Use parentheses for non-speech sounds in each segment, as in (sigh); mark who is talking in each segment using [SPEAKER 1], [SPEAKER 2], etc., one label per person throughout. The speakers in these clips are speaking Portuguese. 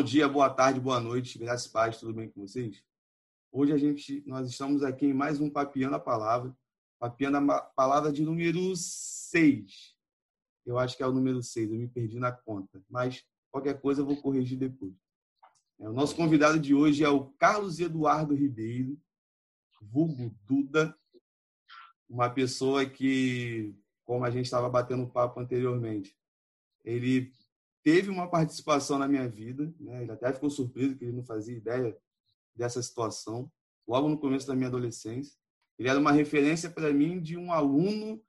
[SPEAKER 1] Bom dia, boa tarde, boa noite, graças a paz, tudo bem com vocês? Hoje a gente, nós estamos aqui em mais um Papiando a Palavra, Papiando a Palavra de número 6. Eu acho que é o número 6, eu me perdi na conta, mas qualquer coisa eu vou corrigir depois. É, o nosso convidado de hoje é o Carlos Eduardo Ribeiro, vulgo Duda, uma pessoa que, como a gente estava batendo papo anteriormente, ele teve uma participação na minha vida, né? ele até ficou surpreso que ele não fazia ideia dessa situação, logo no começo da minha adolescência. Ele era uma referência para mim de um aluno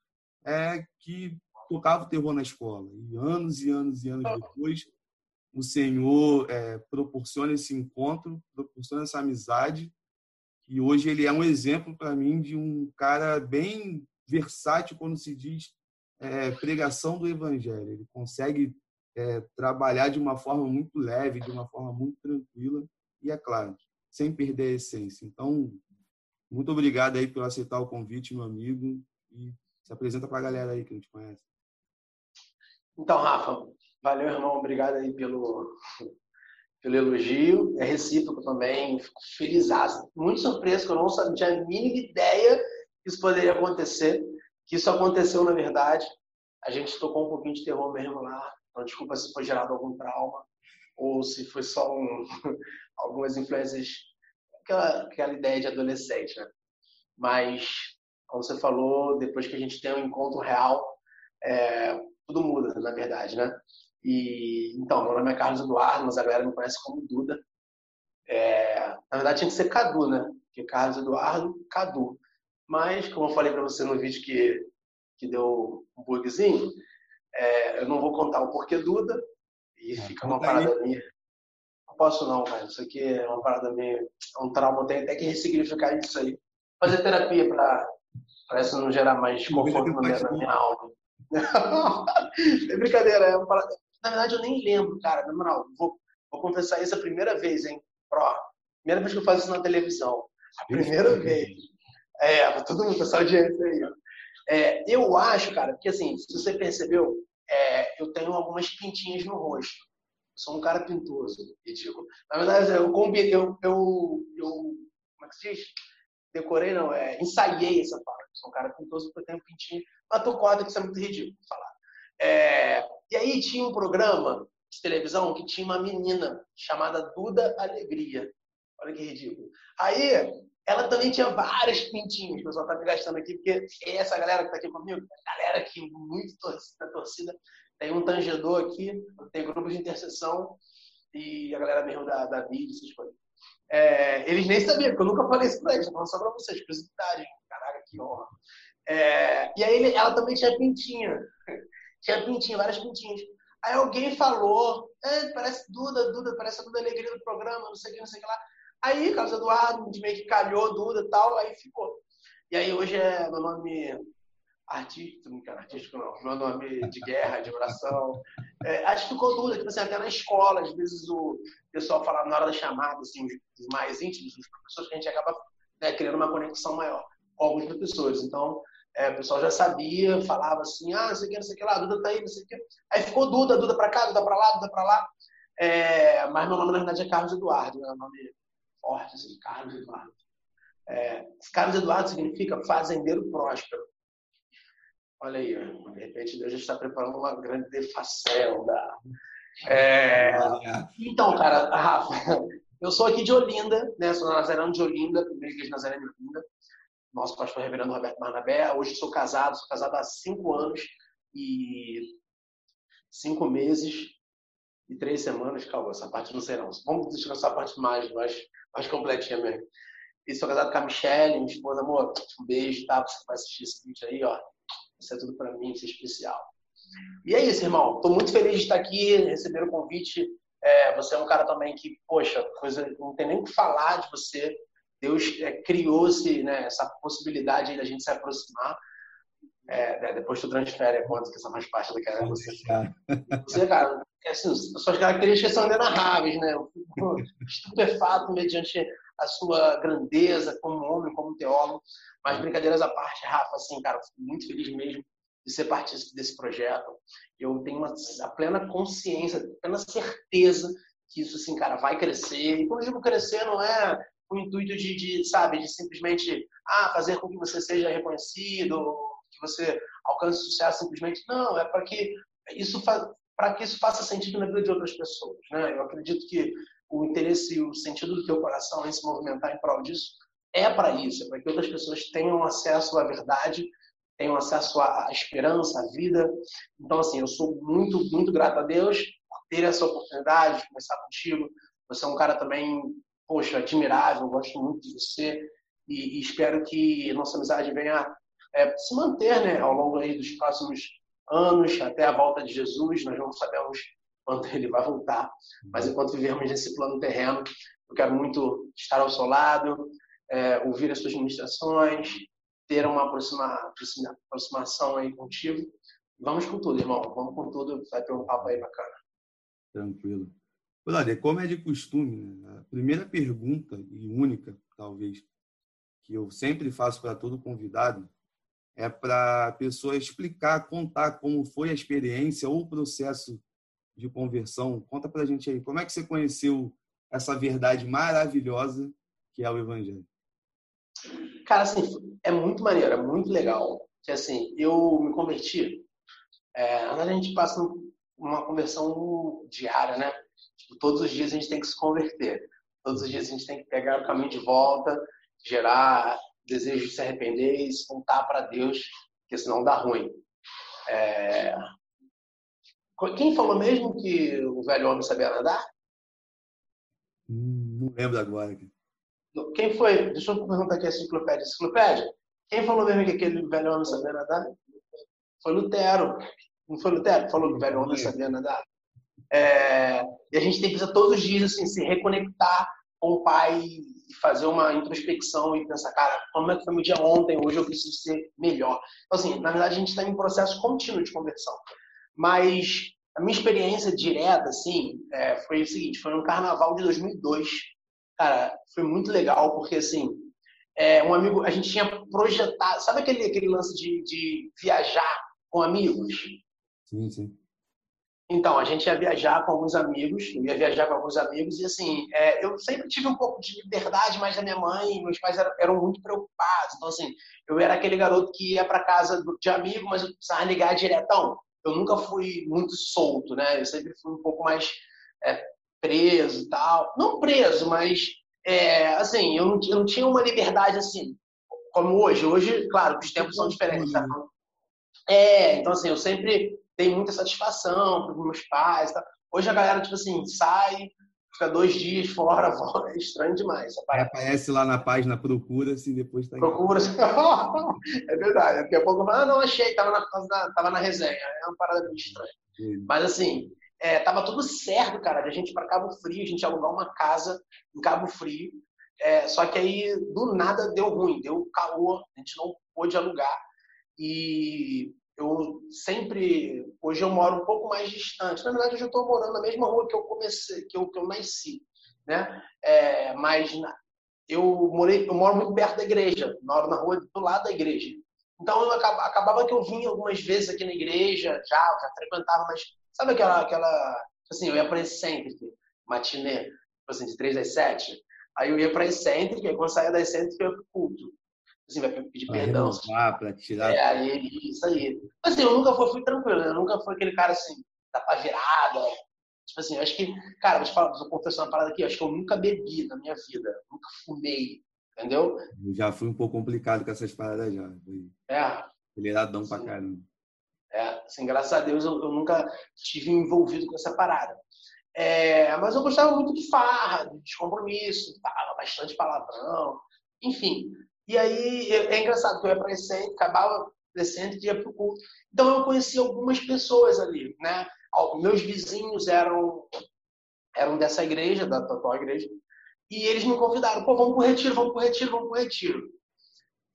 [SPEAKER 1] é, que tocava o terror na escola. E anos e anos e anos depois, o Senhor é, proporciona esse encontro, proporciona essa amizade. E hoje ele é um exemplo para mim de um cara bem versátil quando se diz é, pregação do evangelho. Ele consegue é, trabalhar de uma forma muito leve, de uma forma muito tranquila e, é claro, sem perder a essência. Então, muito obrigado aí por aceitar o convite, meu amigo, e se apresenta para a galera aí que a gente conhece.
[SPEAKER 2] Então, Rafa, valeu, irmão, obrigado aí pelo, pelo elogio, é recíproco também, fico feliz, muito surpreso, que eu não sabia, tinha a mínima ideia que isso poderia acontecer, que isso aconteceu na verdade, a gente tocou um pouquinho de terror mesmo lá, então, desculpa se foi gerado algum trauma ou se foi só um, (laughs) algumas influências, aquela, aquela ideia de adolescente, né? Mas, como você falou, depois que a gente tem um encontro real, é, tudo muda, na verdade, né? E, então, meu nome é Carlos Eduardo, mas a galera me conhece como Duda. É, na verdade, tinha que ser Cadu, né? Porque Carlos Eduardo, Cadu. Mas, como eu falei para você no vídeo que, que deu um bugzinho, é, eu não vou contar o porquê Duda, e é, fica uma parada aí. minha. Não posso não, cara. Isso aqui é uma parada minha, é um trauma, eu tenho até que ressignificar isso aí. Fazer terapia para isso não gerar mais conforto na minha, minha alma. (laughs) é brincadeira, é uma parada. Na verdade, eu nem lembro, cara. Na moral, vou, vou confessar isso a primeira vez, hein? Pro. Primeira vez que eu faço isso na televisão. A primeira vez. É, todo mundo, essa audiência aí. É, eu acho, cara, que assim, se você percebeu, é, eu tenho algumas pintinhas no rosto. Eu sou um cara pintoso, digo. Na verdade, eu combinei, eu, eu, eu, como é que se diz? Decorei, não, é, ensaiei essa parte. Sou um cara pintoso porque eu tenho pintinha. Mas tô conta que isso é muito ridículo falar. É, e aí tinha um programa de televisão que tinha uma menina chamada Duda Alegria. Olha que ridículo. Aí ela também tinha várias pintinhas, pessoal tá me gastando aqui, porque essa galera que tá aqui comigo, a galera que muito torcida, torcida, tem um tangedor aqui, tem grupos de intercessão e a galera mesmo da, da vídeo, essas coisas. É, eles nem sabiam, porque eu nunca falei isso pra eles, tô falando só pra vocês, curiosidade, caraca, que honra. É, e aí ela também tinha pintinha, (laughs) tinha pintinha, várias pintinhas. Aí alguém falou, é, parece Duda, Duda, parece a Duda Alegria do programa, não sei o que, não sei o que lá. Aí, Carlos Eduardo, meio que calhou, Duda e tal, aí ficou. E aí hoje é meu nome artístico, não artístico não, meu nome de guerra, de oração. É, acho que ficou Duda, tipo assim, até na escola, às vezes o pessoal fala na hora da chamada, assim, os mais íntimos, os professores, que a gente acaba né, criando uma conexão maior com alguns professores. Então, é, o pessoal já sabia, falava assim, ah, não sei o que, não sei o que lá, Duda tá aí, não sei o que. Aí ficou Duda, Duda pra cá, Duda pra lá, Duda pra lá. É, mas meu nome, na verdade, é Carlos Eduardo? O nome forte, assim, Carlos Eduardo. É, Carlos Eduardo significa fazendeiro próspero. Olha aí, de repente Deus já está preparando uma grande defacenda. É... Então, cara, Rafa, eu sou aqui de Olinda, né? Sou nazareno de Olinda, primeira igreja nazareno de Olinda. Nosso pastor reverendo Roberto Barnabé. Hoje sou casado, sou casado há cinco anos e cinco meses e três semanas. Calma, essa parte não sei não. Vamos deixar essa parte mais, mais mais completinha mesmo. E sou casado com a Michelle, minha esposa, amor, um beijo, tá? Você vai assistir esse vídeo aí, ó. Isso é tudo para mim, isso é especial. E é isso, irmão. Estou muito feliz de estar aqui, receber o convite. É, você é um cara também que, poxa, coisa, não tem nem o que falar de você. Deus é, criou-se né, essa possibilidade da gente se aproximar. É, né, depois tu transfere a conta, que essa mais parte da cara você. Você, cara, assim, suas características são inenarráveis, né? Eu fico estupefato mediante a sua grandeza como homem, como teólogo. Mas brincadeiras à parte, Rafa, assim, cara, fico muito feliz mesmo de ser partícipe desse projeto. Eu tenho uma, a plena consciência, a plena certeza que isso, assim, cara, vai crescer. E quando eu digo crescer, não é o intuito de, de, sabe, de simplesmente ah, fazer com que você seja reconhecido, que você alcance sucesso simplesmente. Não, é para que isso para que isso faça sentido na vida de outras pessoas, né? Eu acredito que o interesse e o sentido do teu coração em se movimentar em prol disso é para isso, é para que outras pessoas tenham acesso à verdade, tenham acesso à esperança, à vida. Então, assim, eu sou muito, muito grato a Deus por ter essa oportunidade de conversar contigo. Você é um cara também, poxa, admirável, gosto muito de você e, e espero que nossa amizade venha é, se manter, né, ao longo aí dos próximos anos, até a volta de Jesus. Nós não sabemos (laughs) quando ele vai voltar, mas enquanto vivermos nesse plano terreno, eu quero muito estar ao seu lado, é, ouvir as suas ministrações, ter uma aproxima, aproximação aí contigo. Vamos com tudo, irmão. Vamos com tudo. Vai ter um papo aí bacana.
[SPEAKER 1] Tranquilo. Brother, como é de costume, né? a primeira pergunta e única, talvez, que eu sempre faço para todo convidado é para a pessoa explicar, contar como foi a experiência ou o processo de conversão. Conta para a gente aí, como é que você conheceu essa verdade maravilhosa que é o Evangelho?
[SPEAKER 2] Cara, assim, é muito maneiro, é muito legal. Que assim, eu me converti. É, a gente passa uma conversão diária, né? Tipo, todos os dias a gente tem que se converter. Todos os dias a gente tem que pegar o caminho de volta, gerar desejo de se arrepender e se voltar para Deus, porque senão dá ruim. É... Quem falou mesmo que o velho homem sabia nadar?
[SPEAKER 1] Hum, não lembro agora.
[SPEAKER 2] Quem foi? Deixa eu perguntar aqui a enciclopédia. Enciclopédia? Quem falou mesmo que aquele velho homem sabia nadar? Foi Lutero. Não foi Lutero que falou que o velho homem sabia nadar? É, e a gente tem que precisar todos os dias assim, se reconectar com o pai e fazer uma introspecção e pensar, cara, como é que foi meu dia ontem, hoje eu preciso ser melhor. Então, assim, na verdade, a gente está em um processo contínuo de conversão. Mas a minha experiência direta, assim, é, foi o seguinte, foi no carnaval de 2002 cara, foi muito legal, porque assim, é, um amigo, a gente tinha projetado, sabe aquele, aquele lance de, de viajar com amigos?
[SPEAKER 1] Sim, sim.
[SPEAKER 2] Então, a gente ia viajar com alguns amigos, eu ia viajar com alguns amigos, e assim, é, eu sempre tive um pouco de liberdade, mas da minha mãe, meus pais eram, eram muito preocupados. Então, assim, eu era aquele garoto que ia para casa de amigo, mas eu precisava ligar diretão. Eu nunca fui muito solto, né? Eu sempre fui um pouco mais é, preso e tal. Não preso, mas é, assim, eu não, eu não, tinha uma liberdade assim, como hoje. Hoje, claro, os tempos são diferentes. Tá? É, então assim, eu sempre dei muita satisfação para meus pais. Tá? Hoje a galera, tipo assim, sai, fica dois dias fora, (laughs) volta, é estranho demais.
[SPEAKER 1] Aparece lá na página, procura se depois tá
[SPEAKER 2] Procura se. (laughs) é verdade. Daqui a pouco eu falo, ah, não, achei, tava na, tava na resenha. É uma parada muito estranha. Sim. Mas assim, é, tava tudo certo, cara, de a gente ir para Cabo Frio, a gente alugar uma casa em Cabo Frio. É, só que aí, do nada, deu ruim, deu caô, a gente não pôde alugar. E eu sempre, hoje eu moro um pouco mais distante. Na verdade, eu estou morando na mesma rua que eu comecei, que eu, que eu nasci, né? É, mas eu morei, eu moro muito perto da igreja, moro na rua do lado da igreja. Então eu acabava, acabava que eu vinha algumas vezes aqui na igreja, já, já frequentava, mas Sabe aquela, aquela assim, eu ia para Eccentric, matinê, tipo assim, de 3 às 7. Aí eu ia para Eccentric, aí quando saía da Eccentric eu ia pro culto. Assim, vai pedir pra perdão.
[SPEAKER 1] Para tirar.
[SPEAKER 2] É, aí, isso aí. Mas assim, eu nunca fui, fui tranquilo, né? Eu nunca fui aquele cara assim, da pá virada. Tipo assim, eu acho que, cara, vou te falar, vou confessar uma parada aqui, eu acho que eu nunca bebi na minha vida, nunca fumei, entendeu?
[SPEAKER 1] Eu já fui um pouco complicado com essas paradas já.
[SPEAKER 2] É.
[SPEAKER 1] Aceleradão pra caramba.
[SPEAKER 2] É, assim, graças a Deus eu, eu, nunca estive envolvido com essa parada. É, mas eu gostava muito de farra, de descompromisso, falava bastante palavrão, enfim. E aí é, é engraçado que eu ia para Recente, acabava descendo e ia para o culto. Então eu conheci algumas pessoas ali, né? Meus vizinhos eram eram dessa igreja, da atual igreja, e eles me convidaram, pô, vamos pro retiro, vamos pro retiro, vamos pro retiro.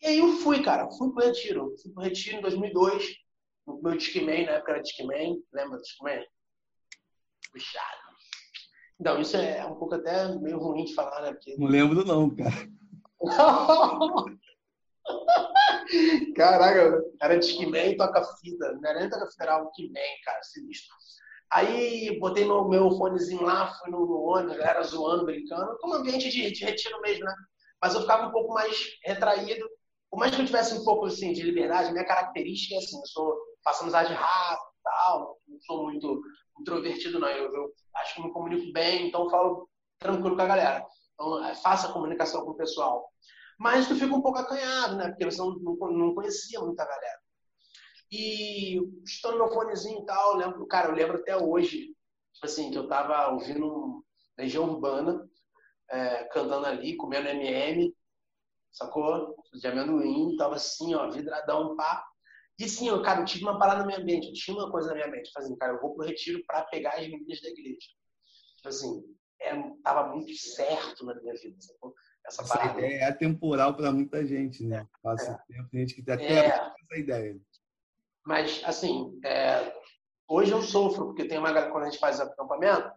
[SPEAKER 2] E aí eu fui, cara, fui pro retiro. Fui pro retiro em 2002 o meu Discman, na época era Discman, lembra do Discman? Puxado. Então, isso é um pouco até meio ruim de falar, né? Porque...
[SPEAKER 1] Não lembro não, cara. (laughs)
[SPEAKER 2] Caraca, era Discman e toca fita. Não era nem toca fita, era Walkman, cara, sinistro. Aí botei meu, meu fonezinho lá, fui no, no ônibus, era zoando, brincando, como ambiente de, de retiro mesmo, né? Mas eu ficava um pouco mais retraído. Por mais que eu tivesse um pouco assim, de liberdade, minha característica é assim, eu sou, faço amizade rápido e tal, não sou muito introvertido, não. Eu, eu, acho que me comunico bem, então falo tranquilo com a galera. Então, é, faço a comunicação com o pessoal. Mas tu fica um pouco acanhado, né? Porque você não, não, conhecia muita galera. E estou no fonezinho e tal, lembro, cara, eu lembro até hoje, tipo assim, que eu tava ouvindo Legião Urbana, é, cantando ali, comendo MM, sacou? De amendoim, tava assim, ó, vidradão, pá. E sim, eu, cara, eu tive uma parada na minha mente, eu tinha uma coisa na minha mente, fazendo, cara, eu vou pro retiro para pegar as meninas da igreja. Tipo assim, é, tava muito certo na minha vida?
[SPEAKER 1] Essa, essa parada. ideia é atemporal para muita gente, né? É, Passa é. tempo, tem gente que tem até é. essa ideia.
[SPEAKER 2] Mas, assim, é, hoje eu sofro, porque tem uma galera, quando a gente faz acampamento,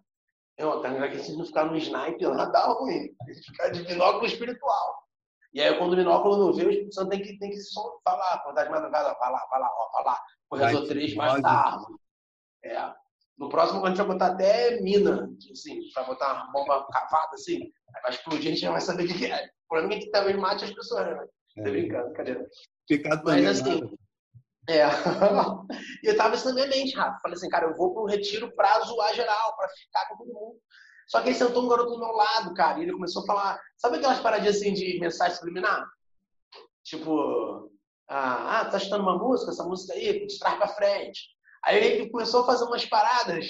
[SPEAKER 2] eu, tem galera que se não ficar no sniper lá, dá ruim. A gente fica de binóculo espiritual. E aí, quando o binóculo não vê, o Espírito Santo tem que, tem que só falar, acordar de madrugada, falar, falar, ó, falar. Corredor 3, mais tarde. É. No próximo, a gente vai botar até mina, assim, vai botar uma bomba cavada, assim, vai explodir, a gente já vai saber o que é. O problema é que talvez mate as pessoas, né? É. Tô brincando, cadê?
[SPEAKER 1] Pecado Mas,
[SPEAKER 2] assim, é. (laughs) e eu tava isso na minha mente, Rafa. Falei assim, cara, eu vou pro retiro pra zoar geral, pra ficar com todo mundo. Só que aí sentou um garoto do meu lado, cara, e ele começou a falar, sabe aquelas paradinhas assim de mensagem subliminar? Tipo, ah, ah tá escutando uma música, essa música aí, te traz pra frente. Aí ele começou a fazer umas paradas.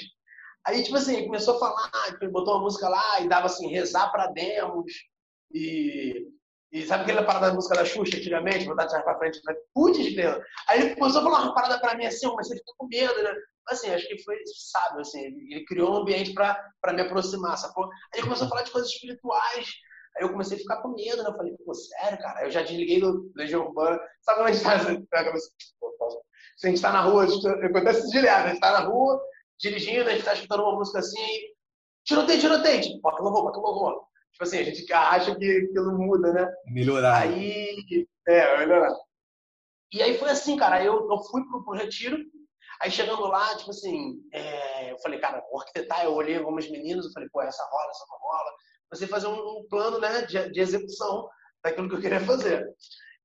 [SPEAKER 2] Aí, tipo assim, ele começou a falar, ele botou uma música lá e dava assim, rezar pra demos. E e sabe aquela parada da música da Xuxa antigamente, botar de trás pra frente? Putz, grilo. Aí ele começou a falar uma parada pra mim assim, mas você ficou com medo, né? Assim, acho que foi sábio, assim. Ele criou um ambiente pra me aproximar, sacou? Aí ele começou a falar de coisas espirituais. Aí eu comecei a ficar com medo, né? Eu falei, pô, sério, cara? Eu já desliguei do Legião Urbana. Sabe quando a gente faz Se a gente tá na rua, acontece direto, a gente tá na rua, dirigindo, a gente tá escutando uma música assim, tiroteio, tiroteio, bota louvor, bota louvor. Tipo assim, a gente acha que aquilo muda, né?
[SPEAKER 1] Melhorar.
[SPEAKER 2] Aí, é, melhorar. E aí foi assim, cara. Eu, eu fui pro, pro retiro. Aí chegando lá, tipo assim, é, eu falei, cara, vou arquitetar. Eu olhei algumas meninas, eu falei, pô, essa rola, essa não rola. Você fazer um, um, plano, né, de, de execução daquilo que eu queria fazer.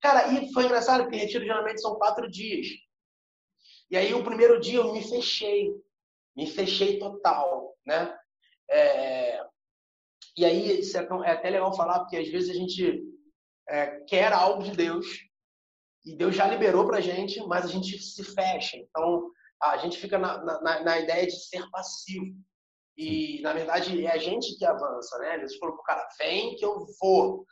[SPEAKER 2] Cara, e foi engraçado, porque retiro geralmente são quatro dias. E aí o primeiro dia eu me fechei. Me fechei total, né? É, e aí, isso é, é até legal falar, porque às vezes a gente é, quer algo de Deus e Deus já liberou para a gente, mas a gente se fecha. Então, a gente fica na, na, na, ideia de ser passivo. E, na verdade, é a gente que avança, né? Deus falou para o cara, vem que eu vou.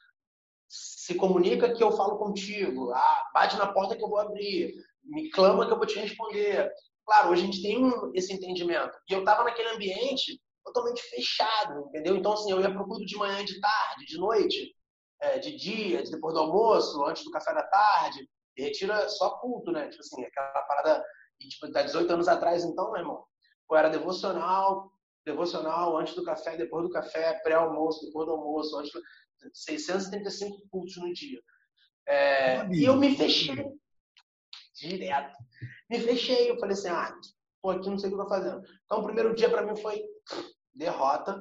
[SPEAKER 2] Se comunica que eu falo contigo. Ah, bate na porta que eu vou abrir. Me clama que eu vou te responder. Claro, hoje a gente tem esse entendimento. E eu estava naquele ambiente totalmente fechado, entendeu? Então, assim, eu ia pro culto de manhã, de tarde, de noite, é, de dia, de depois do almoço, antes do café da tarde. E retira só culto, né? Tipo assim, aquela parada. E, tipo, tá 18 anos atrás, então, meu irmão, pô, era devocional, devocional, antes do café, depois do café, pré-almoço, depois do almoço, antes do... 635 cultos no dia. É, e eu me fechei. Direto. Me fechei. Eu falei assim, ah, pô, aqui não sei o que eu tô fazendo. Então, o primeiro dia para mim foi derrota.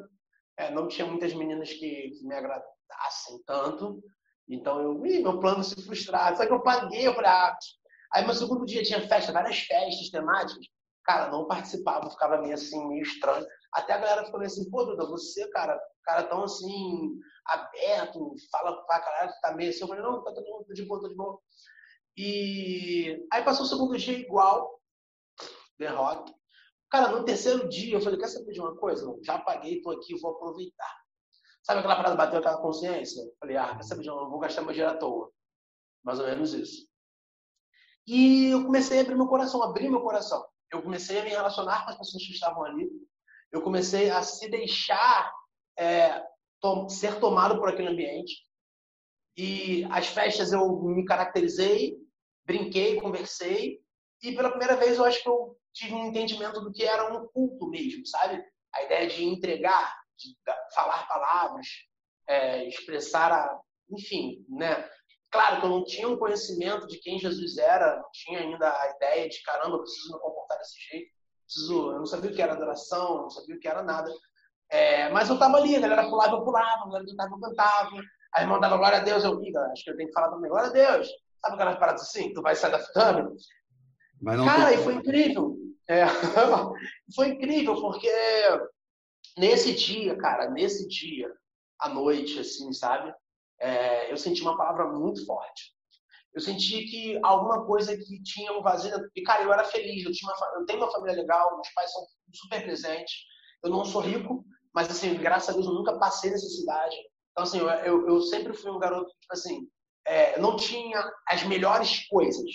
[SPEAKER 2] É, não tinha muitas meninas que, me agradassem tanto. Então, eu, ih, meu plano se frustrar. Só que eu paguei, eu falei, ah. Aí, meu segundo dia tinha festa, várias festas temáticas. Cara, não participava, ficava meio assim, meio estranho. Até a galera ficou assim, pô, Duda, você, cara, cara tão assim, aberto, fala pra caralho, tá meio assim. Eu falei, não, tá todo mundo de boa, tô de boa. E aí passou o segundo dia igual, derrota. Cara, no terceiro dia eu falei, quer saber de uma coisa? já paguei, tô aqui, vou aproveitar. Sabe aquela parada bateu aquela consciência? Eu falei, ah, quer saber de uma, não vou gastar meu dinheiro à toa. Mais ou menos isso. E eu comecei a abrir meu coração, abrir meu coração. Eu comecei a me relacionar com as pessoas que estavam ali. Eu comecei a se deixar é, tom, ser tomado por aquele ambiente. E as festas eu me caracterizei, brinquei, conversei. E pela primeira vez eu acho que eu tive um entendimento do que era um culto mesmo, sabe? A ideia de entregar, de falar palavras, é, expressar a. Enfim, né? Claro que eu não tinha um conhecimento de quem Jesus era, não tinha ainda a ideia de caramba, eu preciso me comportar desse jeito. preciso, eu não sabia o que era adoração, não sabia o que era nada. É, mas eu tava ali, a galera pulava, eu pulava, a galera cantava, eu cantava. A irmã dava glória a Deus, eu, acho que eu tenho que falar também, glória a Deus. Sabe aquelas paradas assim? Tu vai se adaptando? Cara, e foi incrível. É, (laughs) foi incrível, porque nesse dia, cara, nesse dia, à noite, assim, sabe? É, eu senti uma palavra muito forte. Eu senti que alguma coisa que tinha um vazio. E, cara, eu era feliz. Eu, tinha uma, eu tenho uma família legal, meus pais são super presentes. Eu não sou rico, mas, assim, graças a Deus, eu nunca passei necessidade. Então, assim, eu, eu sempre fui um garoto, tipo assim, é, não tinha as melhores coisas,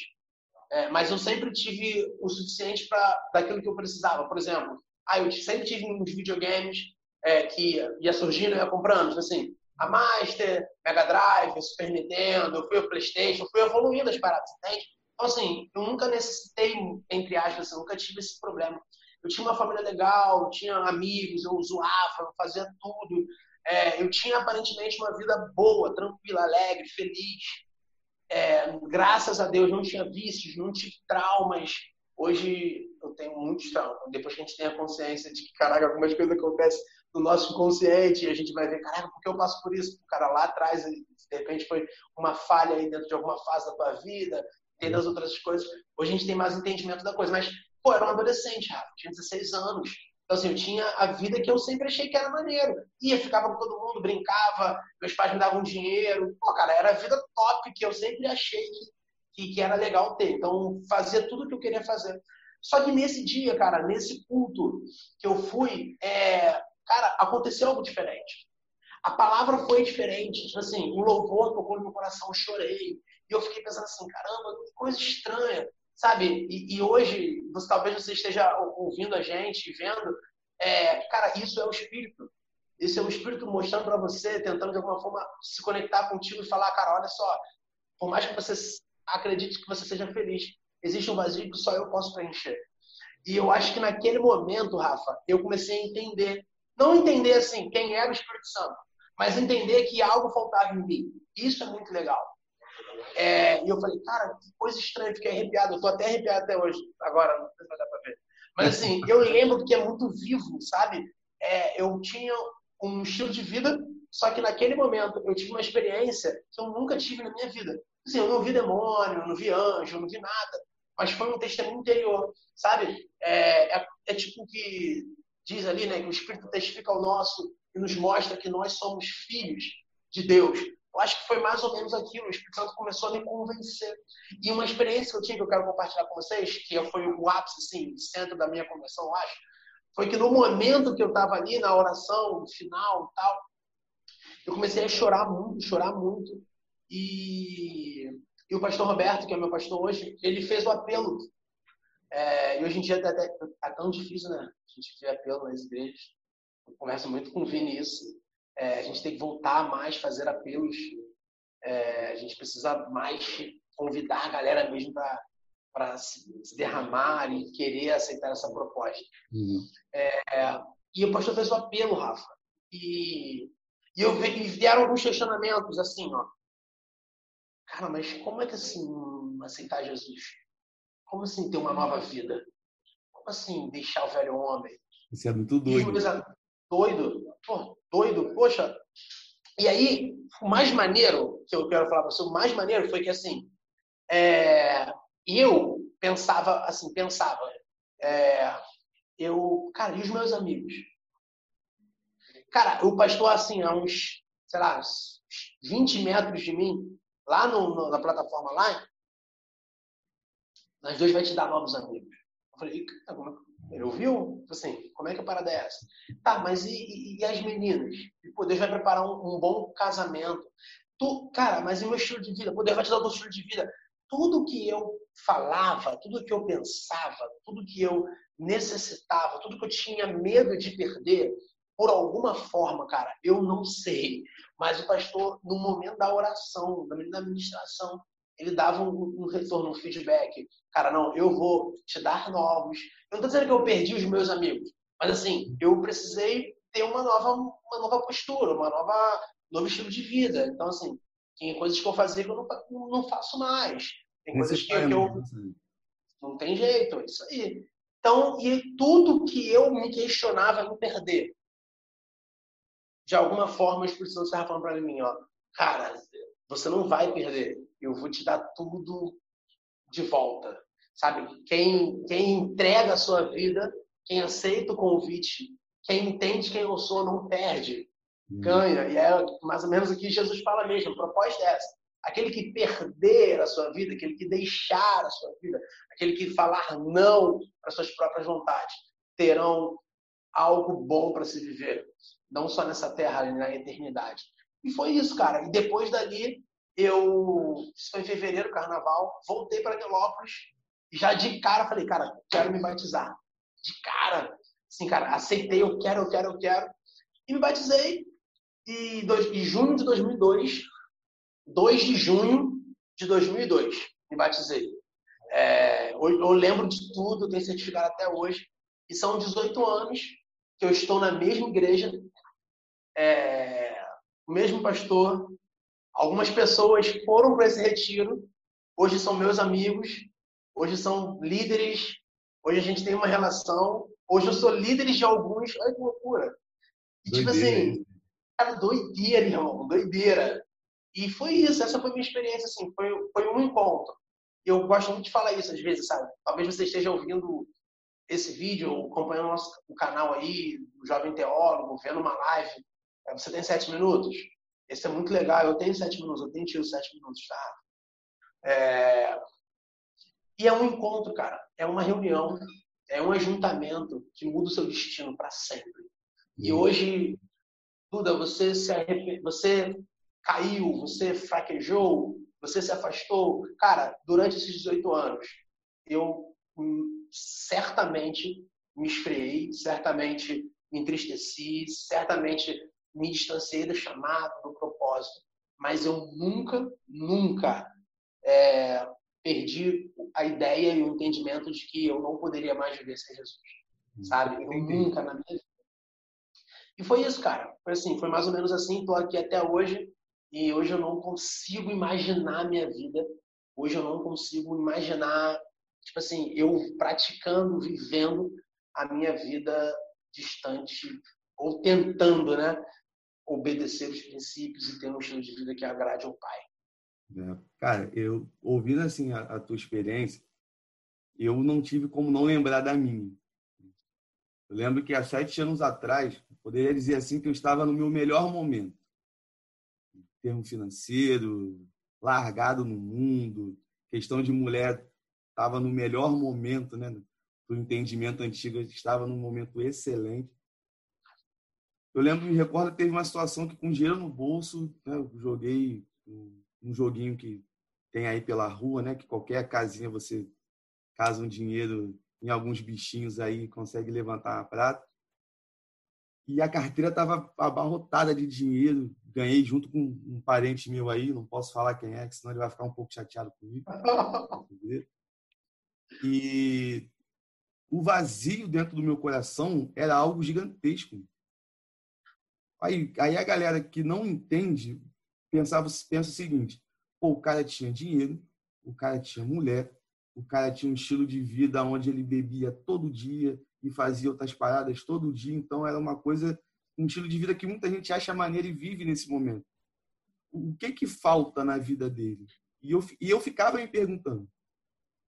[SPEAKER 2] é, mas eu sempre tive o suficiente para daquilo que eu precisava. Por exemplo, ah, eu sempre tive uns videogames é, que ia surgindo e ia comprando, tipo assim, a Master, Mega Drive, Super Nintendo, eu fui ao PlayStation, eu fui evoluindo as paradas, entende? Então, assim, eu nunca necessitei, entre aspas, eu nunca tive esse problema. Eu tinha uma família legal, eu tinha amigos, eu zoava, eu fazia tudo. É, eu tinha aparentemente uma vida boa, tranquila, alegre, feliz. É, graças a Deus não tinha vícios, não tive traumas. Hoje eu tenho muitos traumas. Depois que a gente tem a consciência de que, caraca, algumas coisas acontecem no nosso inconsciente e a gente vai ver, caraca, por que eu passo por isso? O cara lá atrás, de repente, foi uma falha aí dentro de alguma fase da tua vida, tem das outras coisas. Hoje a gente tem mais entendimento da coisa. Mas, pô, era um adolescente, tinha 16 anos. Então, assim, eu tinha a vida que eu sempre achei que era maneiro. Ia, ficava com todo mundo, brincava, meus pais me davam dinheiro. Pô, cara, era a vida top que eu sempre achei que, que, era legal ter. Então, fazia tudo o que eu queria fazer. Só que nesse dia, cara, nesse culto que eu fui, é, cara, aconteceu algo diferente. A palavra foi diferente. Tipo assim, o louvor tocou no meu coração, eu chorei. E eu fiquei pensando assim, caramba, que coisa estranha sabe? E, e, hoje, você, talvez você esteja ouvindo a gente, vendo, é, cara, isso é o Espírito. Isso é o Espírito mostrando para você, tentando de alguma forma se conectar contigo e falar, cara, olha só, por mais que você acredite que você seja feliz, existe um vazio que só eu posso preencher. E eu acho que naquele momento, Rafa, eu comecei a entender, não entender assim quem era o Espírito Santo, mas entender que algo faltava em mim. Isso é muito legal. É, e eu falei, cara, que coisa estranha, fiquei arrepiado. Eu tô até arrepiado até hoje, agora, não sei se vai dar pra ver. Mas assim, (laughs) eu lembro que é muito vivo, sabe? É, eu tinha um estilo de vida, só que naquele momento eu tive uma experiência que eu nunca tive na minha vida. Assim, eu não vi demônio, eu não vi anjo, eu não vi nada. Mas foi um testemunho interior, sabe? É, é, é tipo que diz ali, né, que o Espírito testifica ao nosso e nos mostra que nós somos filhos de Deus. Eu acho que foi mais ou menos aquilo. O Espírito Santo começou a me convencer. E uma experiência que eu tive, que eu quero compartilhar com vocês, que foi o ápice, assim, centro da minha conversão, eu acho, foi que no momento que eu estava ali na oração, final e tal, eu comecei a chorar muito, chorar muito. E, e o pastor Roberto, que é meu pastor hoje, ele fez o apelo. É, e hoje em dia tá, tá tão difícil, né? A gente vê apelo nas igrejas. Eu converso muito com o Vini isso. É, a gente tem que voltar mais, fazer apelos. É, a gente precisa mais convidar a galera mesmo para se, derramar e querer aceitar essa proposta. Uhum. É, e o pastor fez o apelo, Rafa. E, e, eu, e vieram alguns questionamentos assim, ó. Cara, mas como é que assim aceitar Jesus? Como assim ter uma nova vida? Como assim deixar o velho homem?
[SPEAKER 1] Isso é muito doido.
[SPEAKER 2] doido. Pô, doido, poxa. E aí, o mais maneiro que eu quero falar para você, o mais maneiro foi que assim, é, eu pensava, assim, pensava, é, eu, cara, e os meus amigos? Cara, o pastor, assim, a uns, sei lá, 20 metros de mim, lá no, no, na plataforma lá, nós dois vai te dar novos amigos. Eu falei, como ele ouviu? Assim, como é que a parada é essa? Tá, mas e, e, e as meninas? E, pô, Deus vai preparar um, um, bom casamento. Tu, cara, mas e o meu estilo de vida? Pô, Deus vai te dar o teu estilo de vida. Tudo que eu falava, tudo que eu pensava, tudo que eu necessitava, tudo que eu tinha medo de perder, por alguma forma, cara, eu não sei. Mas o pastor, no momento da oração, no momento da ministração, ele dava um, um, retorno, um feedback. Cara, não, eu vou te dar novos. Eu não estou dizendo que eu perdi os meus amigos, mas assim, eu precisei ter uma nova, uma nova postura, uma nova, um novo estilo de vida. Então, assim, tem coisas que eu fazia que eu não, não faço mais. Tem coisas que, que eu. Não tem jeito, é isso aí. Então, e tudo que eu me questionava me perder. De alguma forma, o Espírito Santo estava falando para mim, ó, cara, você não vai perder. Eu vou te dar tudo de volta. Sabe? Quem, quem entrega a sua vida, quem aceita o convite, quem entende quem eu sou, não perde. Hum. Ganha. E é mais ou menos o que Jesus fala mesmo. A proposta é essa. Aquele que perder a sua vida, aquele que deixar a sua vida, aquele que falar não para suas próprias vontades, terão algo bom para se viver. Não só nessa terra, na eternidade. E foi isso, cara. E depois dali, eu. Isso foi em fevereiro, carnaval. Voltei para Nilópolis. E já de cara falei, cara, quero me batizar. De cara. Assim, cara, aceitei, eu quero, eu quero, eu quero. E me batizei. E dois, em junho de 2002, 2 de junho de 2002, me batizei. É, eu, eu, lembro de tudo, tenho certificado até hoje. E são 18 anos que eu estou na mesma igreja, é, o mesmo pastor. Algumas pessoas foram para esse retiro, hoje são meus amigos, hoje são líderes, hoje a gente tem uma relação, hoje eu sou líder de alguns. Olha que loucura! E, tipo assim, cara, doideira, irmão, doideira. E foi isso, essa foi a minha experiência, assim, foi, foi um encontro. Eu gosto muito de falar isso às vezes, sabe? Talvez você esteja ouvindo esse vídeo, acompanhando o nosso o canal aí, o Jovem Teólogo, vendo uma live. Você tem sete minutos? Esse é muito legal. Eu tenho sete minutos, eu tenho tido sete minutos, tá? É... E é um encontro, cara. É uma reunião, é um ajuntamento que muda o seu destino para sempre. E hoje, Duda, você se arrepende, você caiu, você fraquejou, você se afastou. Cara, durante esses 18 anos, eu hum, certamente me esfriei, certamente me entristeci, certamente me distanciei do chamado, do propósito. Mas eu nunca, nunca é, perdi a ideia e o entendimento de que eu não poderia mais viver sem Jesus. Sabe? Eu nunca na minha vida. E foi isso, cara. Foi assim, foi mais ou menos assim. Estou aqui até hoje e hoje eu não consigo imaginar a minha vida. Hoje eu não consigo imaginar, tipo assim, eu praticando, vivendo a minha vida distante ou tentando, né, obedecer os princípios e ter um estilo de vida que agrade ao Pai.
[SPEAKER 1] É, cara, eu ouvindo assim a, a, tua experiência, eu não tive como não lembrar da minha. Eu lembro que há sete anos atrás, poderia dizer assim que eu estava no meu melhor momento termo financeiro, largado no mundo, questão de mulher estava no melhor momento, né? Do entendimento antigo, estava num momento excelente. Eu lembro, me recordo, teve uma situação que com dinheiro no bolso, né, eu joguei um joguinho que tem aí pela rua, né? Que qualquer casinha você casa um dinheiro em alguns bichinhos aí consegue levantar a prata e a carteira estava abarrotada de dinheiro. Ganhei junto com um parente meu aí, não posso falar quem é, senão ele vai ficar um pouco chateado comigo. (laughs) e o vazio dentro do meu coração era algo gigantesco. Aí, aí a galera que não entende pensava, pensa o seguinte: pô, o cara tinha dinheiro, o cara tinha mulher, o cara tinha um estilo de vida onde ele bebia todo dia, e fazia outras paradas todo dia. Então era uma coisa, um estilo de vida que muita gente acha maneiro e vive nesse momento. O que que falta na vida dele? E eu, e eu ficava me perguntando: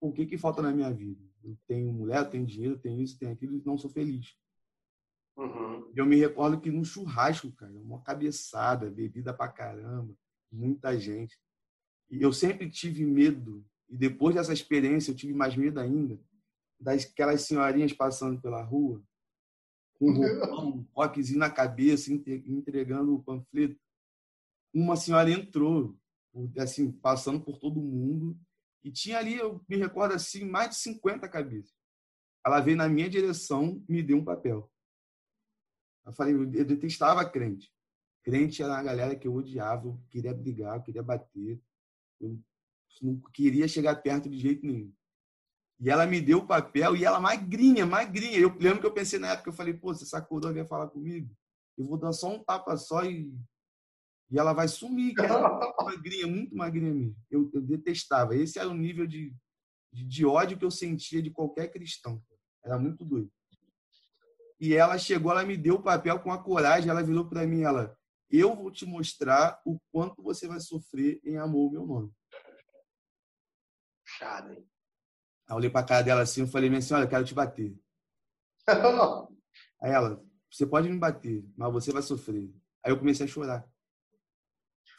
[SPEAKER 1] o que que falta na minha vida? Eu tenho mulher, eu tenho dinheiro, tenho isso, tenho aquilo, não sou feliz. Uhum. Eu me recordo que no churrasco, cara, uma cabeçada, bebida pra caramba, muita gente. E eu sempre tive medo, e depois dessa experiência eu tive mais medo ainda, daquelas senhorinhas passando pela rua, com um roquezinho na cabeça, entregando o panfleto. Uma senhora entrou, assim, passando por todo mundo, e tinha ali, eu me recordo assim, mais de 50 cabeças. Ela veio na minha direção, me deu um papel. Eu falei, eu detestava crente. Crente era uma galera que eu odiava, eu queria brigar, eu queria bater. Eu não queria chegar perto de jeito nenhum. E ela me deu o papel e ela magrinha, magrinha. Eu lembro que eu pensei na época, eu falei, pô, se essa coroa vier falar comigo, eu vou dar só um tapa só e, e ela vai sumir, cara. magrinha, muito magrinha mesmo. Eu, eu detestava. Esse era o nível de, de, de, ódio que eu sentia de qualquer cristão. Era muito doido. E ela chegou, ela me deu o papel com a coragem, ela virou para mim, ela, eu vou te mostrar o quanto você vai sofrer em amor meu nome.
[SPEAKER 2] Puxado, hein?
[SPEAKER 1] Aí eu olhei pra cara dela assim, eu falei, minha senhora, eu quero te bater. (laughs) Aí ela, você pode me bater, mas você vai sofrer. Aí eu comecei a chorar.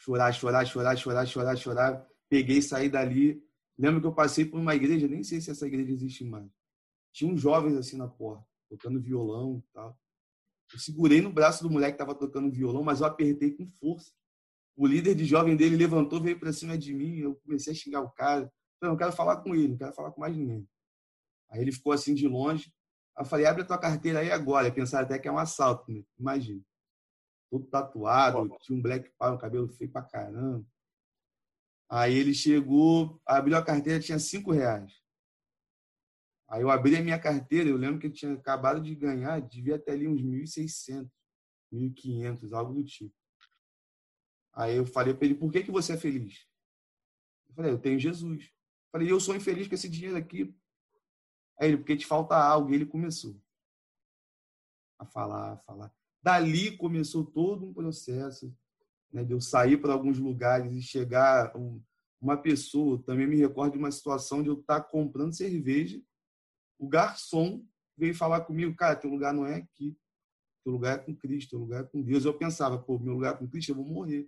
[SPEAKER 1] Chorar, chorar, chorar, chorar, chorar, chorar. Peguei, saí dali. Lembro que eu passei por uma igreja, nem sei se essa igreja existe mais. Tinha uns jovens assim na porta, tocando violão e tal. Eu segurei no braço do moleque que estava tocando violão, mas eu apertei com força. O líder de jovem dele levantou, veio para cima de mim. Eu comecei a xingar o cara. Eu não quero falar com ele, não quero falar com mais ninguém. Aí ele ficou assim de longe. Eu falei, abre a tua carteira aí agora. Pensaram até que é um assalto, né? Imagina. Todo tatuado, tinha um black power, um cabelo feio pra caramba. Aí ele chegou, abriu a carteira, tinha cinco reais. Aí eu abri a minha carteira, eu lembro que eu tinha acabado de ganhar, devia ter ali uns 1.600, 1.500, algo do tipo. Aí eu falei para ele, por que, que você é feliz? Eu falei, eu tenho Jesus. Eu falei, eu sou infeliz com esse dinheiro aqui. Aí ele, porque te falta algo. E ele começou a falar, a falar. Dali começou todo um processo né, de eu sair para alguns lugares e chegar um, uma pessoa. Também me recordo de uma situação de eu estar comprando cerveja. O garçom veio falar comigo, cara, teu lugar não é aqui. Teu lugar é com Cristo, teu lugar é com Deus. Eu pensava, pô, meu lugar é com Cristo, eu vou morrer.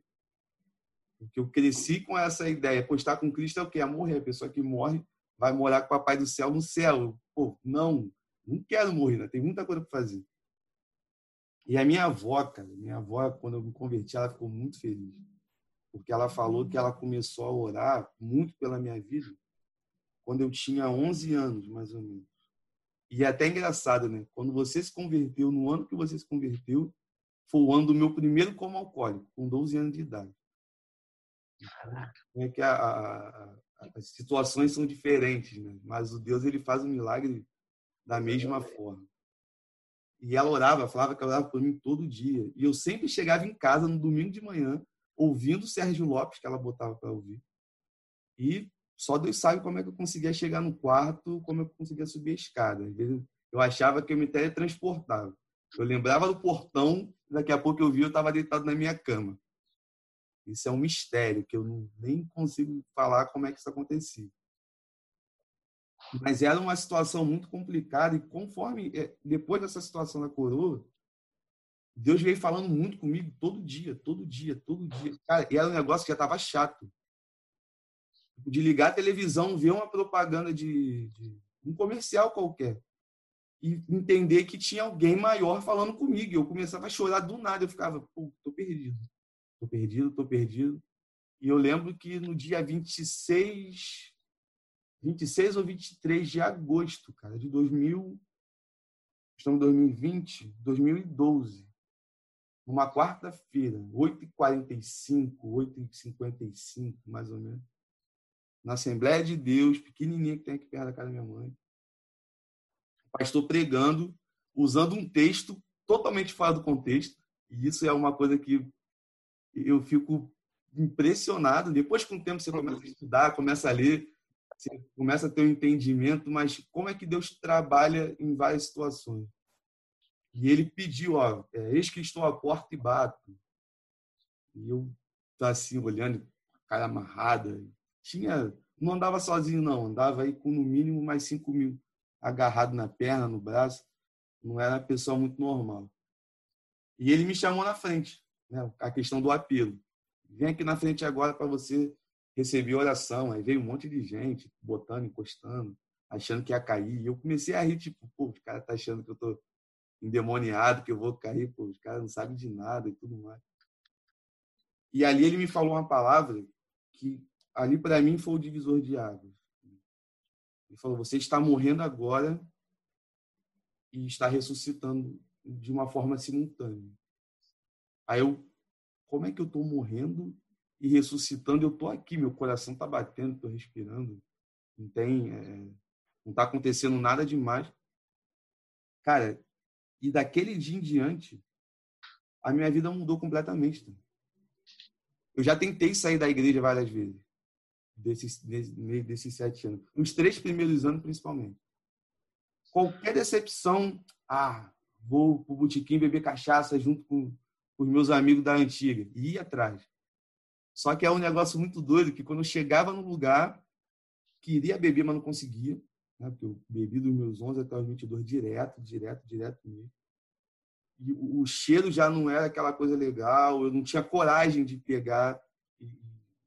[SPEAKER 1] Porque eu cresci com essa ideia. Pô, estar com Cristo é o quê? É morrer. A pessoa que morre vai morar com o Papai do Céu no céu. Pô, não, não quero morrer, né? tem muita coisa para fazer. E a minha avó, cara, minha avó, quando eu me converti, ela ficou muito feliz. Porque ela falou que ela começou a orar muito pela minha vida quando eu tinha 11 anos, mais ou menos. E é até engraçado, né? Quando você se converteu, no ano que você se converteu, foi o ano do meu primeiro como alcoólico, com 12 anos de idade. É que a, a, as situações são diferentes, né? mas o Deus ele faz um milagre da mesma forma. E ela orava, falava que ela orava por mim todo dia. E eu sempre chegava em casa no domingo de manhã, ouvindo o Sérgio Lopes, que ela botava para ouvir. E só Deus sabe como é que eu conseguia chegar no quarto, como eu conseguia subir a escada. Às vezes eu achava que eu me teletransportava. Eu lembrava do portão, daqui a pouco eu vi eu estava deitado na minha cama. Isso é um mistério que eu nem consigo falar como é que isso acontecia. Mas era uma situação muito complicada e conforme é, depois dessa situação da coroa, Deus veio falando muito comigo todo dia, todo dia, todo dia. Cara, e era um negócio que já estava chato. De ligar a televisão, ver uma propaganda de, de um comercial qualquer e entender que tinha alguém maior falando comigo. Eu começava a chorar do nada, eu ficava, pô, tô perdido. Tô perdido, tô perdido. E eu lembro que no dia 26, 26 ou 23 de agosto, cara, de 2000, estamos em 2020, 2012, numa quarta-feira, 8h45, 8h55, mais ou menos, na Assembleia de Deus, pequenininha que tem aqui perto da casa da minha mãe, o pastor pregando, usando um texto totalmente fora do contexto, e isso é uma coisa que eu fico impressionado. Depois, com o tempo, você começa a estudar, começa a ler, você começa a ter um entendimento, mas como é que Deus trabalha em várias situações? E ele pediu, ó, é, eis que estou à porta e bato. E eu tá assim, olhando, cara amarrada. Tinha, não andava sozinho, não. Andava aí com no mínimo mais 5 mil agarrado na perna, no braço. Não era uma pessoa muito normal. E ele me chamou na frente né, a questão do apelo. Vem aqui na frente agora para você receber oração. Aí veio um monte de gente botando, encostando, achando que ia cair. E eu comecei a rir, tipo, pô, os caras tá achando que eu tô endemoniado, que eu vou cair, pô, os caras não sabem de nada e tudo mais. E ali ele me falou uma palavra que ali para mim foi o divisor de águas. Ele falou: "Você está morrendo agora e está ressuscitando de uma forma simultânea". Aí eu, como é que eu estou morrendo e ressuscitando? Eu estou aqui, meu coração está batendo, estou respirando, não tem, é, não está acontecendo nada demais. Cara, e daquele dia em diante, a minha vida mudou completamente. Eu já tentei sair da igreja várias vezes, desses, desses, sete anos. Nos três primeiros anos, principalmente. qualquer decepção, ah, vou pro botequim beber cachaça junto com, com os meus amigos da antiga. E ia atrás. Só que é um negócio muito doido que quando eu chegava no lugar, queria beber, mas não conseguia. Né? Porque eu bebi dos meus 11 até os 22 direto, direto, direto mesmo. E o, o cheiro já não era aquela coisa legal, eu não tinha coragem de pegar e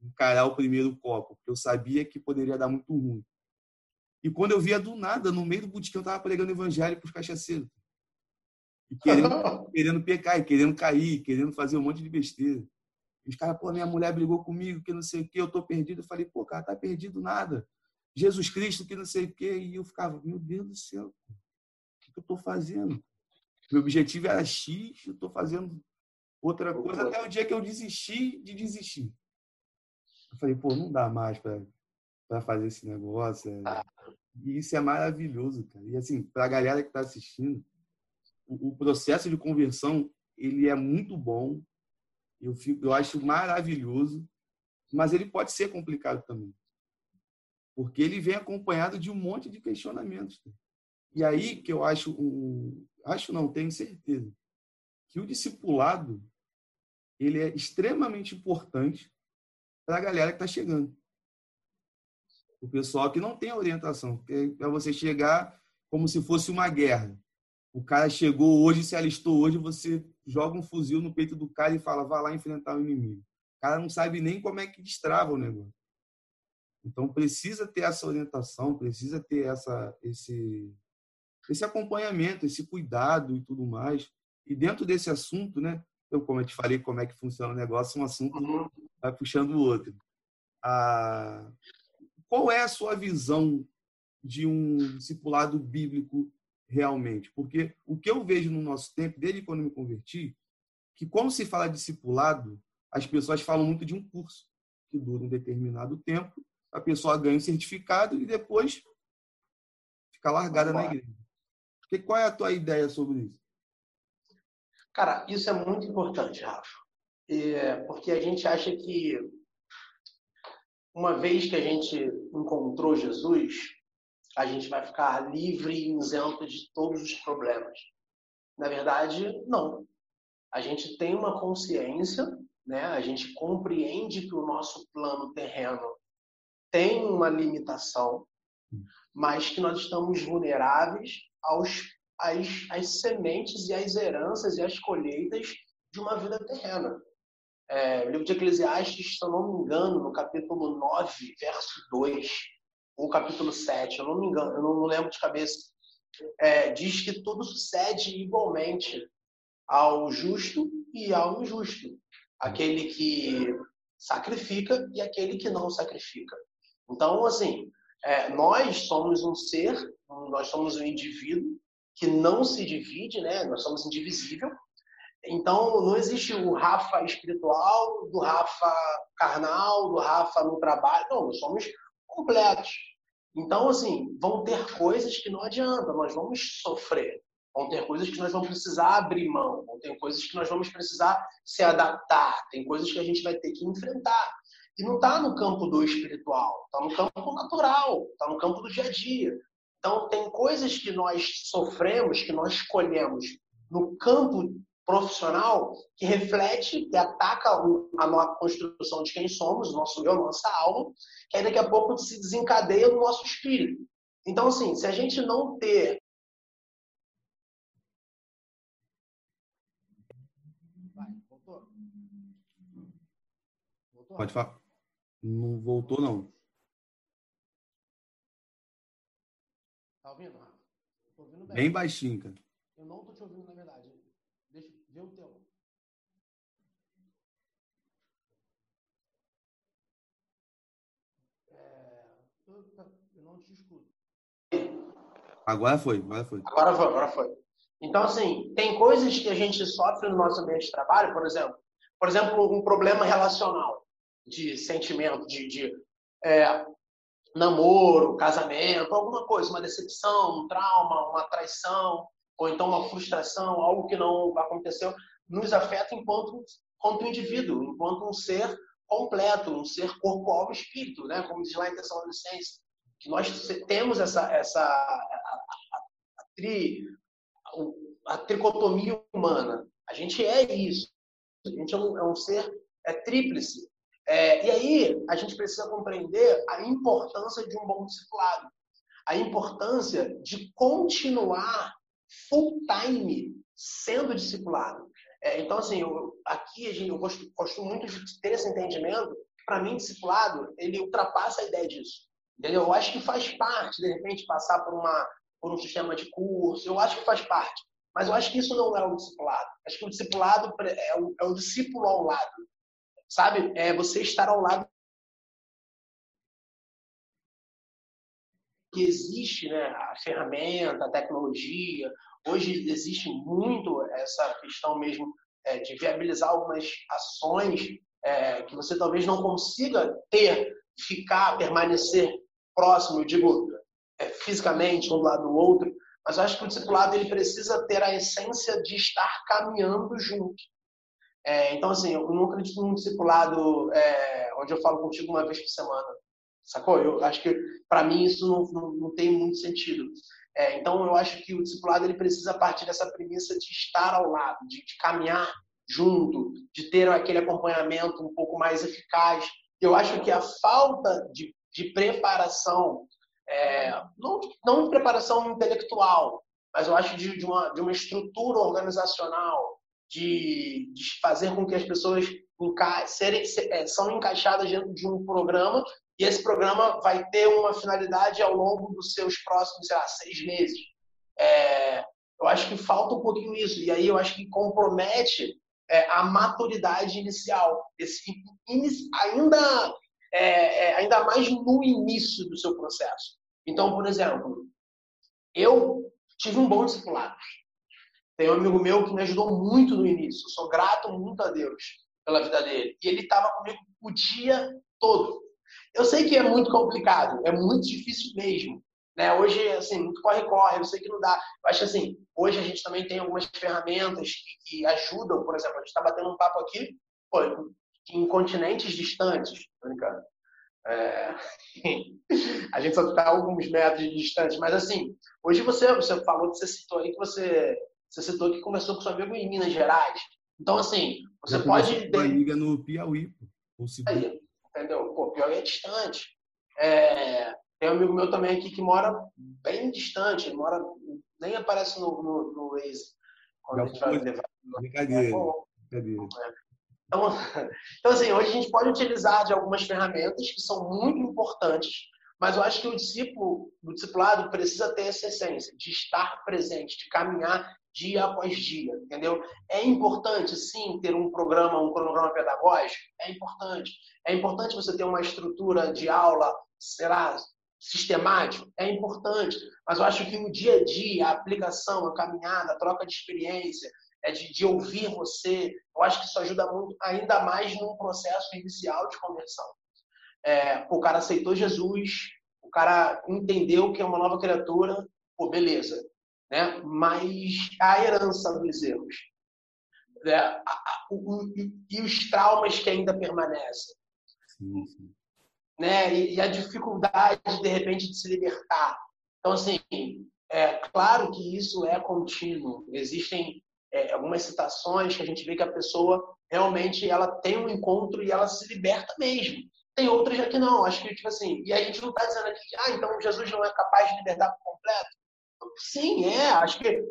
[SPEAKER 1] encarar o primeiro copo, porque eu sabia que poderia dar muito ruim. E quando eu via do nada, no meio do botequim, eu estava pregando evangelho para os cachaceiros. E querendo, querendo pecar, e querendo cair, querendo fazer um monte de besteira. E os caras, pô, minha mulher brigou comigo, que não sei o quê, eu tô perdido. Eu falei, pô, cara, tá perdido nada. Jesus Cristo, que não sei o quê. E eu ficava, meu Deus do céu, o que, que eu tô fazendo? Meu objetivo era X, eu tô fazendo outra coisa, até o dia que eu desisti de desistir. Eu falei, pô, não dá mais para fazer esse negócio. É... Ah. E isso é maravilhoso, cara. E assim, para a galera que está assistindo, o, o, processo de conversão ele é muito bom. Eu fico, eu acho maravilhoso, mas ele pode ser complicado também, porque ele vem acompanhado de um monte de questionamentos. E aí que eu acho, um, acho não, tenho certeza, que o discipulado ele é extremamente importante para a galera que está chegando o pessoal que não tem orientação. É você chegar como se fosse uma guerra. O cara chegou hoje, se alistou hoje, você joga um fuzil no peito do cara e fala, vá lá enfrentar o inimigo. O cara não sabe nem como é que destrava o negócio. Então precisa ter essa orientação, precisa ter essa, esse, esse acompanhamento, esse cuidado e tudo mais. E dentro desse assunto, né? Eu, como eu te falei, como é que funciona o negócio, um assunto uhum. Vai puxando o outro. A, qual é a sua visão de um discipulado bíblico realmente? Porque o que eu vejo no nosso tempo, desde quando me converti, que quando se fala discipulado, as pessoas falam muito de um curso que dura um determinado tempo, a pessoa ganha um certificado e depois fica largada na igreja. Porque qual é a tua ideia sobre isso?
[SPEAKER 2] Cara, isso é muito importante, Rafa. É porque a gente acha que uma vez que a gente encontrou Jesus, a gente vai ficar livre e isento de todos os problemas. Na verdade, não. A gente tem uma consciência, né? a gente compreende que o nosso plano terreno tem uma limitação, mas que nós estamos vulneráveis aos, às, às sementes e às heranças e às colheitas de uma vida terrena. É, o livro de Eclesiastes, se eu não me engano, no capítulo 9, verso 2, ou capítulo 7, eu não me engano, eu não lembro de cabeça, é, diz que tudo sucede igualmente ao justo e ao injusto. Aquele que sacrifica e aquele que não sacrifica. Então, assim, é, nós somos um ser, nós somos um indivíduo que não se divide, né? Nós somos indivisível, então, não existe o Rafa espiritual, do Rafa carnal, do Rafa no trabalho. Não, nós somos completos. Então, assim, vão ter coisas que não adianta, nós vamos sofrer. Vão ter coisas que nós vamos precisar abrir mão, vão ter coisas que nós vamos precisar se adaptar, tem coisas que a gente vai ter que enfrentar. E não está no campo do espiritual, está no campo natural, está no campo do dia a dia. Então, tem coisas que nós sofremos, que nós escolhemos no campo profissional que reflete, que ataca a nossa construção de quem somos, nosso eu, nossa alma, que aí daqui a pouco se desencadeia no nosso espírito. Então, assim, se a gente não ter.
[SPEAKER 1] Vai, voltou? voltou? Pode falar. Não voltou, não.
[SPEAKER 2] Tá ouvindo,
[SPEAKER 1] ouvindo bem. bem baixinho, cara.
[SPEAKER 2] Eu não tô te ouvindo, na verdade. Vê o teu. É, eu, eu não te escuto.
[SPEAKER 1] Agora foi, agora foi.
[SPEAKER 2] Agora foi, agora foi. Então, assim, tem coisas que a gente sofre no nosso ambiente de trabalho, por exemplo. Por exemplo, um problema relacional, de sentimento, de, de é, namoro, casamento, alguma coisa, uma decepção, um trauma, uma traição, ou então uma frustração, algo que não aconteceu, nos afeta enquanto, enquanto indivíduo, enquanto um ser completo, um ser corpo, alma e espírito, né? como diz lá em Tessalonicenses, que nós temos essa, essa tri, a tricotomia humana. A gente é isso. A gente é um, é um ser é tríplice. É, e aí a gente precisa compreender a importância de um bom discipulado, a importância de continuar full time sendo discipulado. É, então, assim, eu, aqui eu gosto, gosto muito de ter esse entendimento. Para mim, discipulado, ele ultrapassa a ideia disso. Entendeu? Eu acho que faz parte, de repente, passar por, uma, por um sistema de curso. Eu acho que faz parte. Mas eu acho que isso não é o discipulado. Acho que o discipulado é o, é o discípulo ao lado. Sabe? É você estar ao lado que existe, né? A ferramenta, a tecnologia. Hoje existe muito essa questão mesmo é, de viabilizar algumas ações é, que você talvez não consiga ter, ficar, permanecer próximo, eu digo é, fisicamente um do lado do outro, mas eu acho que o discipulado ele precisa ter a essência de estar caminhando junto. É, então, assim, eu não acredito num discipulado é, onde eu falo contigo uma vez por semana. Sacou? Eu acho que, para mim, isso não, não, não, tem muito sentido. É, então, eu acho que o discipulado ele precisa partir dessa premissa de estar ao lado, de, de caminhar junto, de ter aquele acompanhamento um pouco mais eficaz. Eu acho que a falta de, de preparação, é, não, não preparação intelectual, mas eu acho de, de, uma, de uma estrutura organizacional, de, de fazer com que as pessoas serem, é, são encaixadas dentro de um programa e esse programa vai ter uma finalidade ao longo dos seus próximos, sei lá, seis meses. É, eu acho que falta um pouquinho isso. E aí eu acho que compromete é, a maturidade inicial. Esse, ainda, é, é, ainda mais no início do seu processo. Então, por exemplo, eu tive um bom discipulado. Tem um amigo meu que me ajudou muito no início. Eu sou grato muito a Deus pela vida dele. E ele estava comigo o dia todo. Eu sei que é muito complicado, é muito difícil mesmo. Né? Hoje, assim, muito corre-corre, eu sei que não dá. Eu acho assim, hoje a gente também tem algumas ferramentas que, que ajudam, por exemplo, a gente está batendo um papo aqui pô, em continentes distantes, tô brincando. É... (laughs) a gente só está alguns metros distantes, mas assim, hoje você, você falou que você citou aí que você, você citou que começou com seu amigo em Minas Gerais. Então, assim, você pode.
[SPEAKER 1] Uma liga no Piauí.
[SPEAKER 2] Aí, entendeu? Pô, Piauí é distante. É, tem um amigo meu também aqui que mora bem distante, ele mora, nem aparece no, no, no Waze. Quando a gente vai levar.
[SPEAKER 1] Brincadeira. É, brincadeira.
[SPEAKER 2] Então, (laughs) então, assim, hoje a gente pode utilizar de algumas ferramentas que são muito importantes, mas eu acho que o discípulo, o discipulado precisa ter essa essência de estar presente, de caminhar dia após dia, entendeu? É importante, sim, ter um programa, um cronograma pedagógico? É importante. É importante você ter uma estrutura de aula, será sistemático? É importante. Mas eu acho que o dia a dia, a aplicação, a caminhada, a troca de experiência, é de, de ouvir você, eu acho que isso ajuda muito, ainda mais num processo inicial de conversão. É, o cara aceitou Jesus, o cara entendeu que é uma nova criatura, pô, beleza né? mas a herança dos erros né? a, a, o, e os traumas que ainda permanecem. Sim, sim. Né? E, e, a dificuldade, de repente, de se libertar. Então, assim, é claro que isso é contínuo. Existem é, algumas citações que a gente vê que a pessoa realmente ela tem um encontro e ela se liberta mesmo. Tem outras já que não. Acho que, tipo assim, e a gente não está dizendo aqui que, ah, então Jesus não é capaz de libertar por completo. Sim, é. Acho que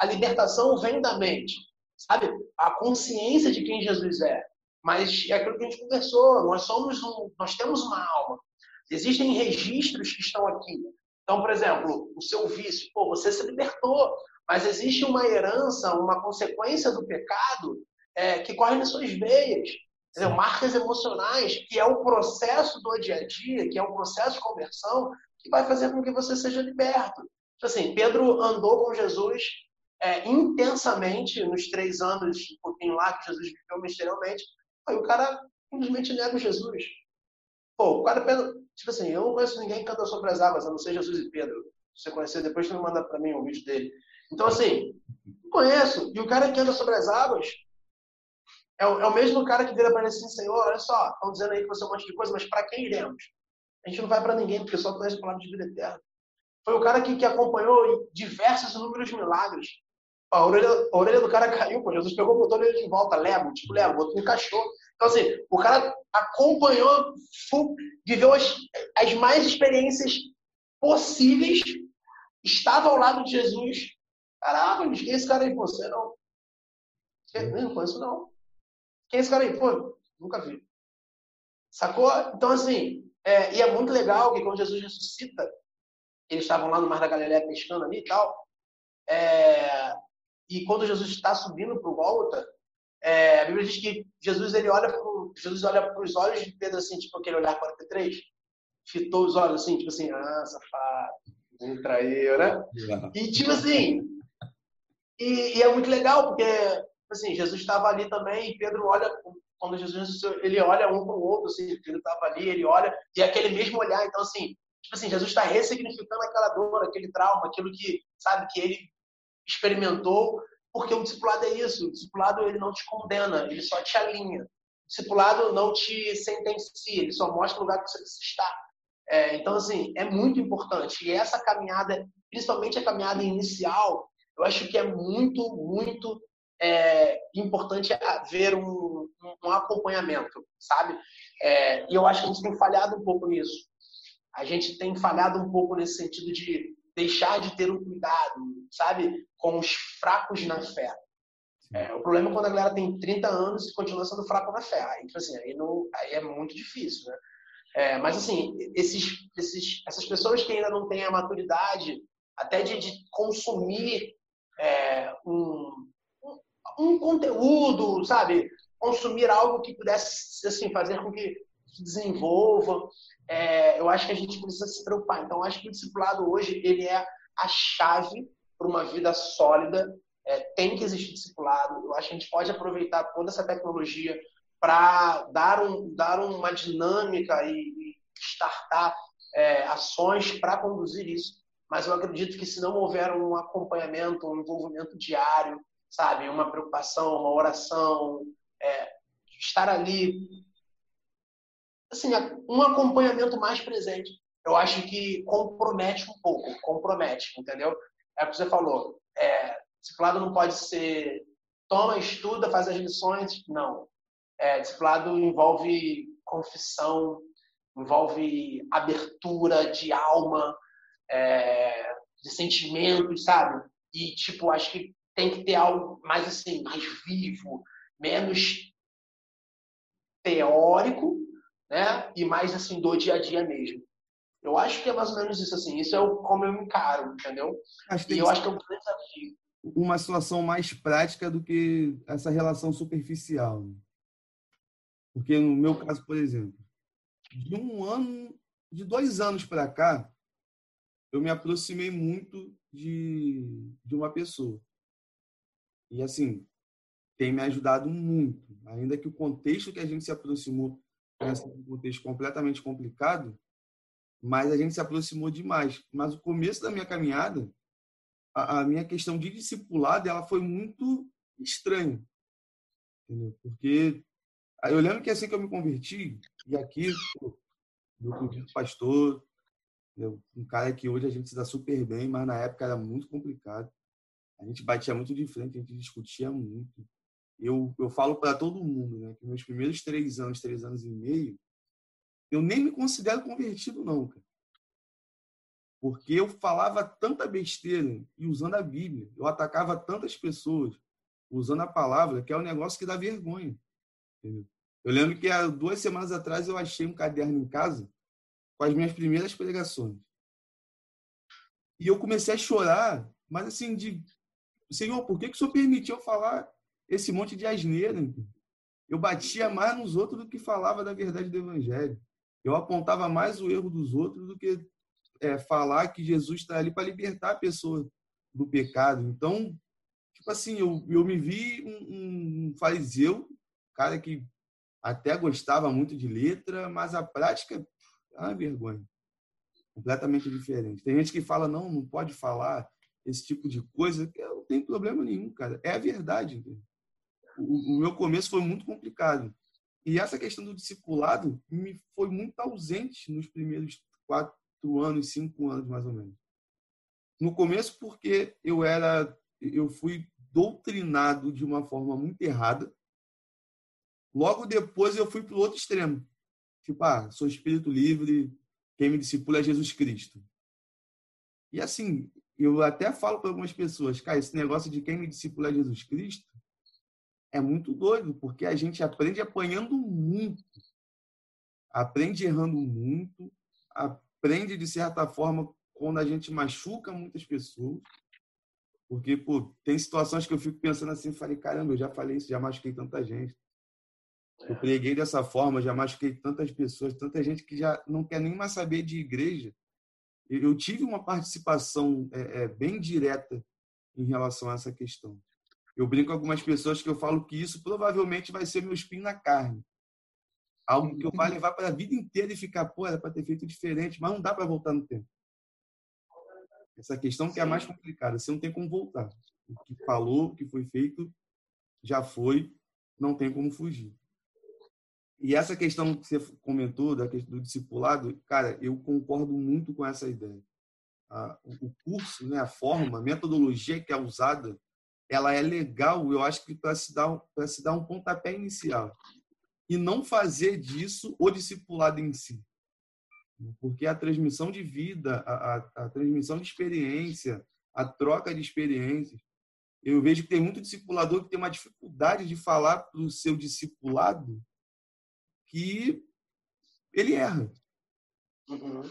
[SPEAKER 2] a libertação vem da mente, sabe? A consciência de quem Jesus é. Mas é aquilo que a gente conversou. Nós somos um, nós temos uma alma. Existem registros que estão aqui. Então, por exemplo, o seu vício, pô, você se libertou, mas existe uma herança, uma consequência do pecado é, que corre nas suas veias. Entendeu? Marcas emocionais, que é o processo do dia a dia, que é o processo de conversão, que vai fazer com que você seja liberto. Então, assim, Pedro andou com Jesus é, intensamente nos três anos, um pouquinho lá que Jesus viveu misteriosamente. Aí o cara simplesmente nega Jesus. Pô, o cara, tipo assim, eu não conheço ninguém que canta sobre as águas, a não ser Jesus e Pedro. Se você conhecer, depois você me manda para mim um vídeo dele. Então, assim, conheço. E o cara que anda sobre as águas é o, é o mesmo cara que vira para ele assim, Senhor, olha só, estão dizendo aí que você é um monte de coisa, mas para quem iremos? A gente não vai para ninguém, porque só conhece a palavra de vida eterna. Foi o cara que, que acompanhou diversos inúmeros milagres. A orelha, a orelha do cara caiu, pô. Jesus pegou, botou ele de volta, leva, tipo, leva, botou, encaixou. Então, assim, o cara acompanhou, viveu as, as mais experiências possíveis, estava ao lado de Jesus. Caraca, quem é esse cara aí? Você não. Não conheço, não. Quem é esse cara aí? Pô, nunca vi. Sacou? Então, assim, é, e é muito legal que quando Jesus ressuscita, eles estavam lá no Mar da Galileia pescando ali e tal. É, e quando Jesus está subindo para o Gólgota, é, a Bíblia diz que Jesus ele olha para os olhos de Pedro assim, tipo aquele olhar 43, fitou os olhos assim, tipo assim, ah, safado, me traiu, né? E tipo assim, e, e, é muito legal porque assim Jesus estava ali também e Pedro olha quando Jesus ele olha um para o outro, assim, Pedro estava ali, ele olha e é aquele mesmo olhar, então assim, tipo assim, Jesus está ressignificando aquela dor, aquele trauma, aquilo que sabe que ele experimentou, porque o discipulado é isso. O discipulado ele não te condena, ele só te alinha. O discipulado não te sentencia, ele só mostra o lugar que você estar. É, então, assim, é muito importante. E essa caminhada, principalmente a caminhada inicial, eu acho que é muito, muito é, importante haver um, um, acompanhamento, sabe? É, e eu acho que a gente tem falhado um pouco nisso. A gente tem falhado um pouco nesse sentido de deixar de ter um cuidado, sabe, com os fracos na fé. É, o problema é quando a galera tem 30 anos e continua sendo fraco na fé. Aí, tipo assim, aí, não, aí é muito difícil, né? É, mas, assim, esses, esses, essas pessoas que ainda não têm a maturidade até de, de consumir é, um, um, um, conteúdo, sabe? Consumir algo que pudesse, assim, fazer com que se desenvolva é, eu acho que a gente precisa se preocupar. Então, acho que o discipulado hoje ele é a chave para uma vida sólida. É, tem que existir discipulado. Eu acho que a gente pode aproveitar toda essa tecnologia para dar, um, dar uma dinâmica e, e startar é, ações para conduzir isso. Mas eu acredito que se não houver um acompanhamento, um envolvimento diário, sabe, uma preocupação, uma oração, é, estar ali assim, um acompanhamento mais presente. Eu acho que compromete um pouco, compromete, entendeu? É o que você falou. É, discipulado não pode ser toma, estuda, faz as lições. Não. É, discipulado envolve confissão, envolve abertura de alma, é, de sentimentos, sabe? E, tipo, acho que tem que ter algo mais assim, mais vivo, menos teórico né? E mais assim do dia a dia mesmo. Eu acho que é mais ou menos isso assim. Isso é o, como eu encaro, entendeu?
[SPEAKER 1] Acho
[SPEAKER 2] e eu acho que é um grande desafio.
[SPEAKER 1] Uma situação mais prática do que essa relação superficial. Né? Porque no meu caso, por exemplo, de um ano, de dois anos para cá, eu me aproximei muito de, de uma pessoa. E assim, tem me ajudado muito. Ainda que o contexto que a gente se aproximou pensa um contexto completamente complicado, mas a gente se aproximou demais. Mas o começo da minha caminhada, a, a minha questão de discipulado, ela foi muito estranha. Entendeu? Porque eu lembro que assim que eu me converti, e aqui, do pastor, um cara que hoje a gente se dá super bem, mas na época era muito complicado. A gente batia muito de frente, a gente discutia muito eu, eu falo para todo mundo, né, que meus primeiros três anos, três anos e meio, eu nem me considero convertido, não, cara. Porque eu falava tanta besteira e usando a Bíblia, eu atacava tantas pessoas usando a palavra, que é um negócio que dá vergonha. Entendeu? Eu lembro que há duas semanas atrás eu achei um caderno em casa com as minhas primeiras pregações. E eu comecei a chorar, mas assim, de Senhor, por que, que o Senhor permitiu eu falar esse monte de asneira. Eu batia mais nos outros do que falava da verdade do Evangelho. Eu apontava mais o erro dos outros do que é, falar que Jesus está ali para libertar a pessoa do pecado. Então, tipo assim, eu, eu me vi um, um fariseu, cara que até gostava muito de letra, mas a prática é uma vergonha. Completamente diferente. Tem gente que fala, não, não pode falar esse tipo de coisa. Eu não tem problema nenhum, cara. É a verdade. Entendeu? O, meu começo foi muito complicado. E essa questão do discipulado me foi muito ausente nos primeiros quatro anos, cinco anos, mais ou menos. No começo, porque eu era, eu fui doutrinado de uma forma muito errada. Logo depois, eu fui para o outro extremo. Tipo, ah, sou espírito livre, quem me discipula é Jesus Cristo. E assim, eu até falo para algumas pessoas, cara, esse negócio de quem me discipula é Jesus Cristo é muito doido, porque a gente aprende apanhando muito, aprende errando muito, aprende de certa forma quando a gente machuca muitas pessoas. Porque, pô, tem situações que eu fico pensando assim, falei, caramba, eu já falei isso, já machuquei tanta gente. Eu é. preguei dessa forma, já machuquei tantas pessoas, tanta gente que já não quer nem mais saber de igreja. Eu tive uma participação é, é, bem direta em relação a essa questão. Eu brinco com algumas pessoas que eu falo que isso provavelmente vai ser meu espinho na carne. Algo que eu vou levar para a vida inteira e ficar, pô, era para ter feito diferente, mas não dá para voltar no tempo. Essa questão que é a mais complicada, você não tem como voltar. O que falou, o que foi feito, já foi, não tem como fugir. E essa questão que você comentou da questão do discipulado, cara, eu concordo muito com essa ideia. O curso, né, a forma, a metodologia que é usada, ela é legal, eu acho que para se dar para se dar um pontapé inicial e não fazer disso o discipulado em si, porque a transmissão de vida, a, a, a transmissão de experiência, a troca de experiências, eu vejo que tem muito discipulador que tem uma dificuldade de falar para o seu discipulado que ele erra. Uhum.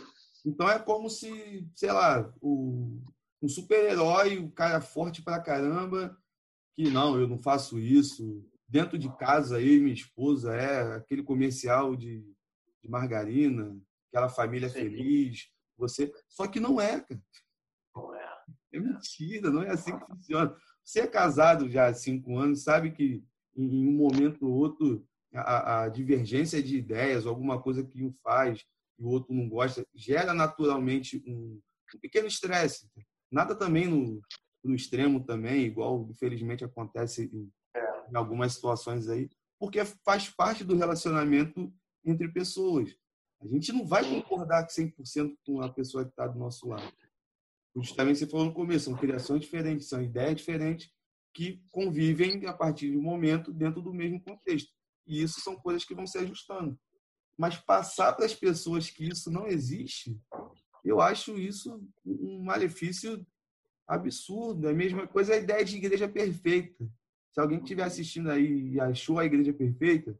[SPEAKER 1] Então é como se, sei lá, o, um super-herói, um cara forte pra caramba, que não, eu não faço isso. Dentro de casa, eu e minha esposa, é aquele comercial de, de margarina, aquela família Sim. feliz. Você, só que não é, cara. Não é. É mentira, não é assim que funciona. Você é casado já há cinco anos, sabe que em um momento ou outro a, a divergência de ideias, alguma coisa que um faz e o outro não gosta, gera naturalmente um, um pequeno estresse. Nada também no, no extremo também, igual infelizmente acontece em, é. em algumas situações aí, porque faz parte do relacionamento entre pessoas. A gente não vai concordar 100% com a pessoa que está do nosso lado. Justamente você falou no começo, são criações diferentes, são ideias diferentes que convivem a partir de um momento dentro do mesmo contexto. E isso são coisas que vão se ajustando. Mas passar para as pessoas que isso não existe, eu acho isso um malefício absurdo. É a mesma coisa a ideia de igreja perfeita. Se alguém estiver assistindo aí e achou a igreja perfeita,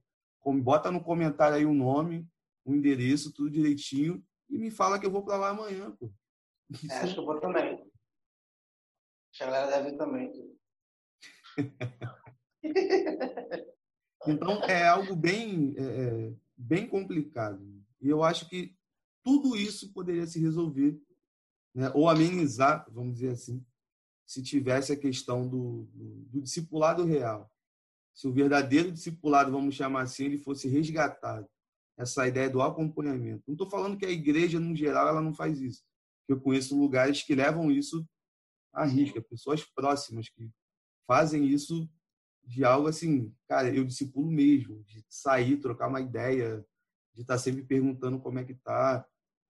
[SPEAKER 1] bota no comentário aí o nome, o endereço, tudo direitinho, e me fala que eu vou para lá amanhã. Pô.
[SPEAKER 2] É, acho que eu vou também. Acho que a galera deve ir também. (laughs)
[SPEAKER 1] Então, é algo bem, é, é, bem complicado. E eu acho que tudo isso poderia se resolver, né? ou amenizar, vamos dizer assim, se tivesse a questão do, do, do discipulado real. Se o verdadeiro discipulado, vamos chamar assim, ele fosse resgatado. Essa ideia do acompanhamento. Não estou falando que a igreja, no geral, ela não faz isso. Eu conheço lugares que levam isso à risca, pessoas próximas que fazem isso de algo assim, cara, eu discipulo mesmo, de sair, trocar uma ideia, de estar tá sempre perguntando como é que tá.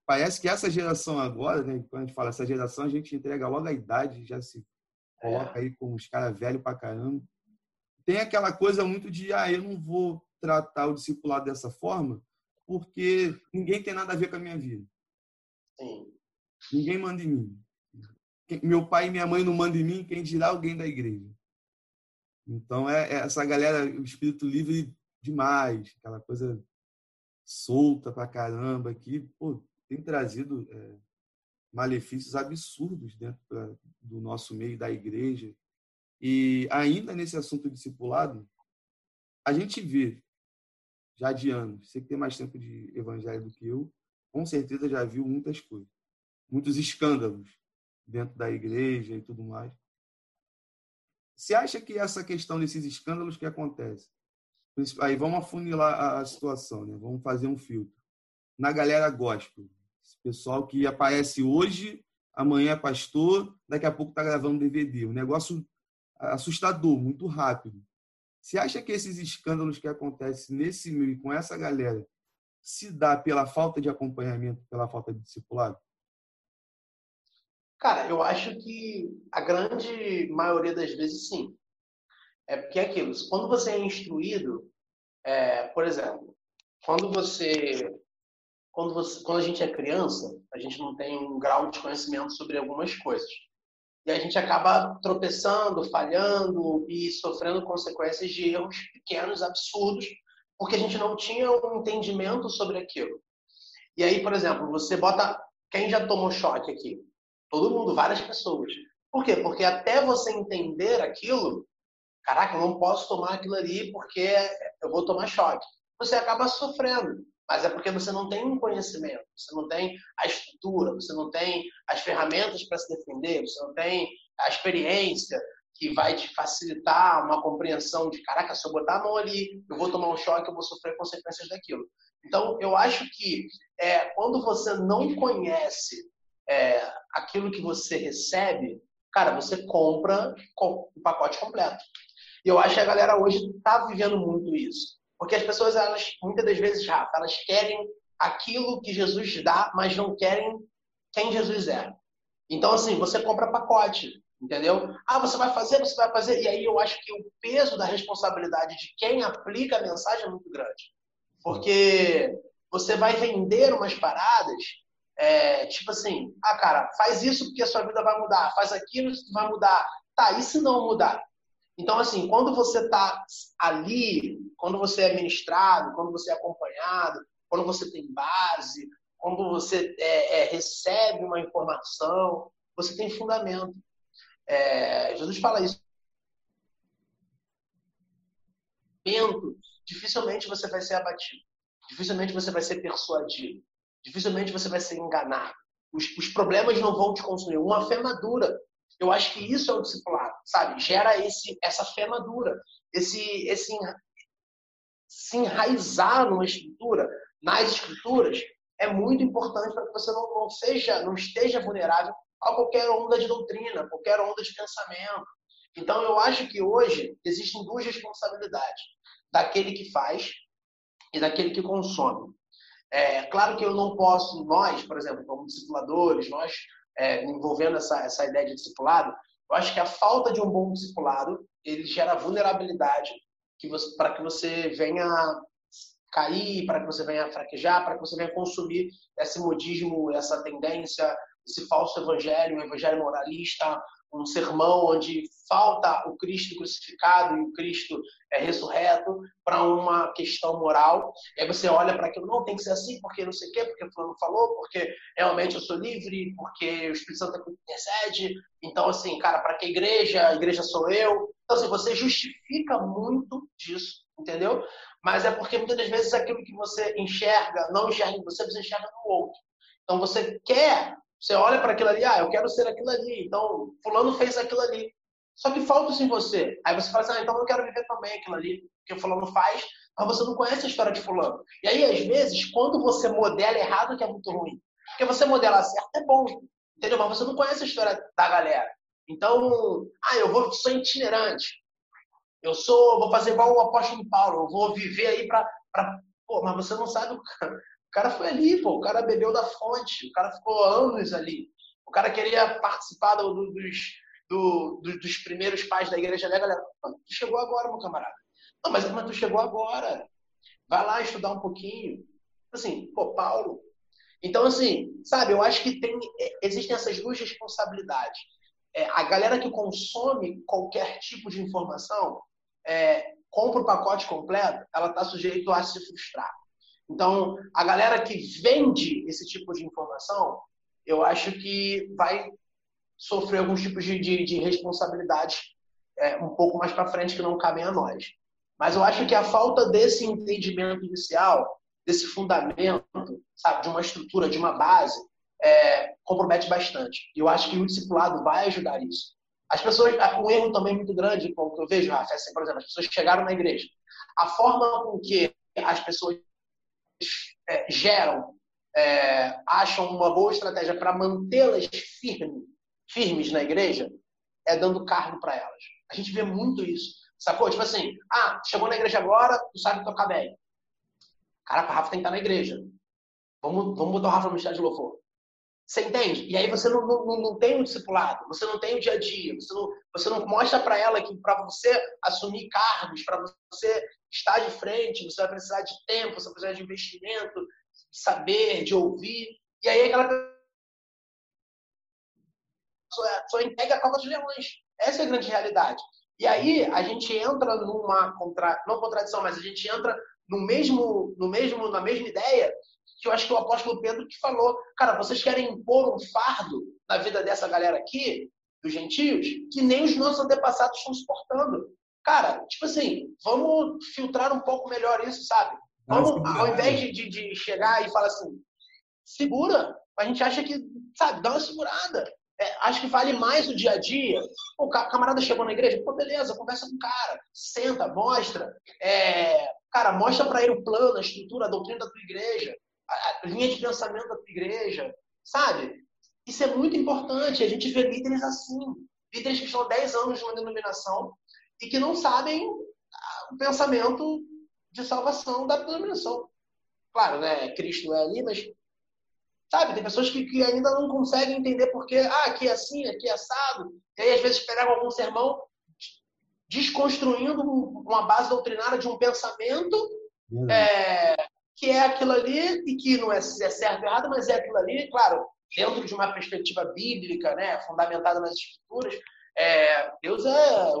[SPEAKER 1] Parece que essa geração agora, né, quando a gente fala essa geração, a gente entrega logo a idade, já se coloca aí com os caras velhos pra caramba. Tem aquela coisa muito de, ah, eu não vou tratar o discipulado dessa forma, porque ninguém tem nada a ver com a minha vida. Sim. Ninguém manda em mim. Meu pai e minha mãe não mandam em mim, quem dirá alguém da igreja. Então, é, é, essa galera, o espírito livre demais, aquela coisa solta pra caramba, que pô, tem trazido é, malefícios absurdos dentro pra, do nosso meio da igreja. E ainda nesse assunto discipulado, a gente vê, já de anos, você que tem mais tempo de evangelho do que eu, com certeza já viu muitas coisas, muitos escândalos dentro da igreja e tudo mais. Você acha que essa questão desses escândalos que acontecem, aí vamos afunilar a situação, né? vamos fazer um filtro. Na galera gospel, esse pessoal que aparece hoje, amanhã é pastor, daqui a pouco está gravando DVD. Um negócio assustador, muito rápido. Você acha que esses escândalos que acontecem nesse meio com essa galera se dá pela falta de acompanhamento, pela falta de discipulado?
[SPEAKER 2] Cara, eu acho que a grande maioria das vezes sim. É porque é aquilo, quando você é instruído, é, por exemplo, quando você, quando você, quando a gente é criança, a gente não tem um grau de conhecimento sobre algumas coisas. E a gente acaba tropeçando, falhando e sofrendo consequências de erros pequenos, absurdos, porque a gente não tinha um entendimento sobre aquilo. E aí, por exemplo, você bota. Quem já tomou choque aqui? Todo mundo, várias pessoas. Por quê? Porque até você entender aquilo, caraca, eu não posso tomar aquilo ali porque eu vou tomar choque. Você acaba sofrendo, mas é porque você não tem um conhecimento, você não tem a estrutura, você não tem as ferramentas para se defender, você não tem a experiência que vai te facilitar uma compreensão de, caraca, se eu botar a mão ali, eu vou tomar um choque, eu vou sofrer consequências daquilo. Então, eu acho que é, quando você não conhece é, aquilo que você recebe, cara, você compra o pacote completo. E eu acho que a galera hoje está vivendo muito isso. Porque as pessoas, elas, muitas das vezes, Rafa, elas querem aquilo que Jesus dá, mas não querem quem Jesus é. Então, assim, você compra pacote, entendeu? Ah, você vai fazer, você vai fazer. E aí eu acho que o peso da responsabilidade de quem aplica a mensagem é muito grande. Porque você vai vender umas paradas, é, tipo assim, ah, cara, faz isso porque a sua vida vai mudar, faz aquilo vai mudar. Tá, e se não mudar? Então, assim, quando você está ali, quando você é ministrado, quando você é acompanhado, quando você tem base, quando você é, é, recebe uma informação, você tem fundamento. É, Jesus fala isso. Dificilmente você vai ser abatido. Dificilmente você vai ser persuadido. Dificilmente você vai ser enganado. Os, os problemas não vão te consumir. Uma fé madura eu acho que isso é o discipulado, sabe? Gera esse, essa fé madura, esse, esse se enraizar numa escritura, nas escrituras, é muito importante para que você não, não seja, não esteja vulnerável a qualquer onda de doutrina, qualquer onda de pensamento. Então, eu acho que hoje existem duas responsabilidades: daquele que faz e daquele que consome. É claro que eu não posso, nós, por exemplo, como discipuladores, nós é, envolvendo essa, essa ideia de discipulado, eu acho que a falta de um bom discipulado ele gera vulnerabilidade para que você venha cair, para que você venha fraquejar, para que você venha consumir esse modismo, essa tendência, esse falso evangelho, um evangelho moralista, um sermão onde falta o Cristo crucificado e o Cristo é ressurreto para uma questão moral. E aí você olha para aquilo, não tem que ser assim, porque não sei o quê, porque fulano falou, porque realmente eu sou livre, porque o Espírito Santo é intercede. Então, assim, cara, para que igreja? A igreja sou eu. Então, assim, você justifica muito disso, entendeu? Mas é porque muitas das vezes aquilo que você enxerga, não enxerga em você, você enxerga no outro. Então, você quer você olha para aquilo ali, ah, eu quero ser aquilo ali. Então, fulano fez aquilo ali. Só que falta isso em você. Aí você fala assim, ah, então eu quero viver também aquilo ali, que o fulano faz, mas você não conhece a história de fulano. E aí, às vezes, quando você modela errado, que é muito ruim. Porque você modela certo é bom, entendeu? Mas você não conhece a história da galera. Então, ah, eu vou, sou itinerante. Eu sou, vou fazer igual o apóstolo Paulo, eu vou viver aí para. Pô, mas você não sabe o (laughs) cara foi ali, pô, o cara bebeu da fonte, o cara ficou anos ali. O cara queria participar do, do, dos, do, dos primeiros pais da igreja, né, galera? Tu chegou agora, meu camarada. Não, mas, mas tu chegou agora. Vai lá estudar um pouquinho. Assim, pô, Paulo. Então, assim, sabe, eu acho que tem, existem essas duas responsabilidades. É, a galera que consome qualquer tipo de informação, é, compra o pacote completo, ela está sujeita a se frustrar. Então, a galera que vende esse tipo de informação, eu acho que vai sofrer alguns tipos de, de, de responsabilidades é, um pouco mais para frente que não cabem a nós. Mas eu acho que a falta desse entendimento inicial, desse fundamento, sabe, de uma estrutura, de uma base, é, compromete bastante. E eu acho que o discipulado vai ajudar isso. As pessoas, um erro também muito grande, como eu vejo, Rafa, é assim, por exemplo, as pessoas chegaram na igreja. A forma com que as pessoas é, geram, é, acham uma boa estratégia para mantê-las firmes, firmes na igreja, é dando cargo para elas. A gente vê muito isso. Sacou? Tipo assim, ah, chegou na igreja agora, tu sabe tocar bem. Caraca, o Rafa tem que estar na igreja. Vamos, vamos botar o Rafa no estado de louvor. Você entende? E aí você não, não, não tem o discipulado, você não tem o dia a dia, você não, você não mostra para ela que para você assumir cargos, para você estar de frente, você vai precisar de tempo, você vai precisar de investimento, de saber, de ouvir. E aí aquela pessoa só entrega a cova de leões. Essa é a grande realidade. E aí a gente entra numa contra, não contradição, mas a gente entra no mesmo, no mesmo, na mesma ideia que eu acho que o apóstolo Pedro que falou, cara, vocês querem impor um fardo na vida dessa galera aqui, dos gentios, que nem os nossos antepassados estão suportando. Cara, tipo assim, vamos filtrar um pouco melhor isso, sabe? Vamos, ao invés de, de, de chegar e falar assim, segura, a gente acha que, sabe, dá uma segurada. É, acho que vale mais o dia a dia. o camarada chegou na igreja, pô, beleza, conversa com o cara, senta, mostra. É, cara, mostra para ele o plano, a estrutura, a doutrina da tua igreja, a, a linha de pensamento da tua igreja, sabe? Isso é muito importante. A gente vê líderes assim, líderes que estão há 10 anos de uma denominação e que não sabem o pensamento de salvação da denominação. Claro, né? Cristo é ali, mas Sabe, tem pessoas que, que ainda não conseguem entender porque, ah, aqui é assim, aqui é assado. E aí, às vezes, pegam algum sermão desconstruindo uma base doutrinária de um pensamento é, que é aquilo ali e que não é, é certo ou errado, mas é aquilo ali, claro, dentro de uma perspectiva bíblica, né, fundamentada nas escrituras. É, Deus é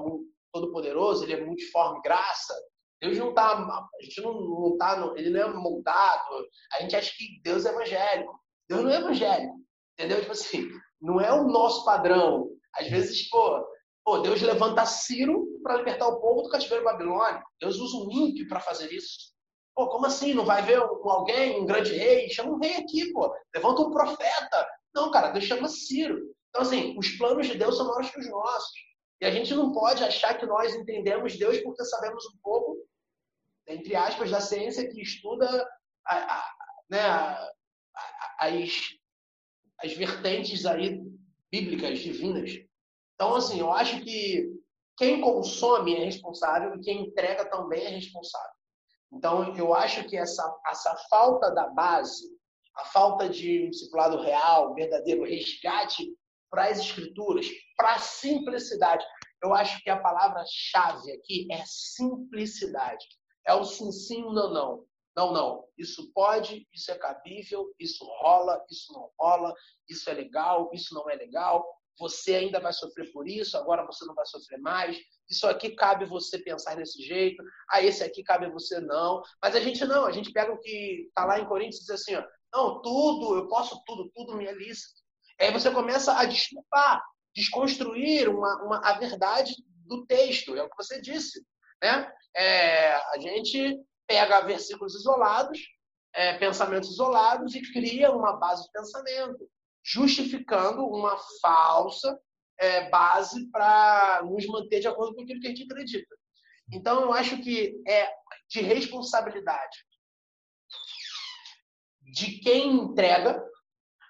[SPEAKER 2] todo-poderoso, ele é multiforme graça. Deus não está, a gente não, não tá, ele não é moldado. A gente acha que Deus é evangélico. Deus não é evangélico, entendeu? Tipo assim, não é o nosso padrão. Às vezes, pô, pô Deus levanta Ciro para libertar o povo do cativeiro babilônico. Deus usa um ímpio para fazer isso. Pô, como assim? Não vai ver alguém, um grande rei? Chama um rei aqui, pô. Levanta um profeta. Não, cara, Deus chama Ciro. Então, assim, os planos de Deus são maiores que os nossos. E a gente não pode achar que nós entendemos Deus porque sabemos um pouco, entre aspas, da ciência que estuda a, a, né, a, as, as vertentes aí bíblicas, divinas. Então, assim, eu acho que quem consome é responsável e quem entrega também é responsável. Então, eu acho que essa, essa falta da base, a falta de um discipulado real, verdadeiro resgate para as escrituras, para a simplicidade, eu acho que a palavra-chave aqui é simplicidade. É o sim, sim, não, não. Não, não. Isso pode, isso é cabível, isso rola, isso não rola, isso é legal, isso não é legal. Você ainda vai sofrer por isso, agora você não vai sofrer mais. Isso aqui cabe você pensar desse jeito. Ah, esse aqui cabe você não. Mas a gente não, a gente pega o que está lá em Coríntios e diz assim: ó, não, tudo, eu posso tudo, tudo me é lícito. Aí você começa a desculpar, desconstruir uma, uma, a verdade do texto, é o que você disse. Né? É, a gente pega versículos isolados, é, pensamentos isolados e cria uma base de pensamento, justificando uma falsa é, base para nos manter de acordo com aquilo que a gente acredita. Então, eu acho que é de responsabilidade de quem entrega,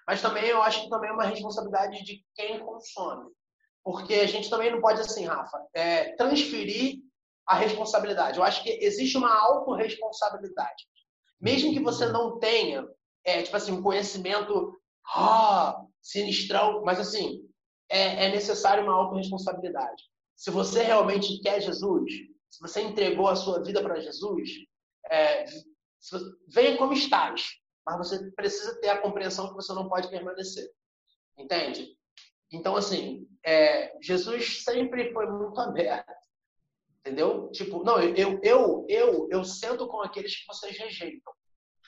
[SPEAKER 2] mas também eu acho que também é uma responsabilidade de quem consome. Porque a gente também não pode, assim, Rafa, é, transferir a responsabilidade. Eu acho que existe uma autorresponsabilidade. Mesmo que você não tenha, é, tipo assim, um conhecimento ah, sinistrão, mas assim, é, é necessário uma autorresponsabilidade. Se você realmente quer Jesus, se você entregou a sua vida para Jesus, é, venha como estás, mas você precisa ter a compreensão que você não pode permanecer. Entende? Então, assim, é, Jesus sempre foi muito aberto Entendeu? Tipo, não, eu, eu, eu, eu sento com aqueles que vocês rejeitam,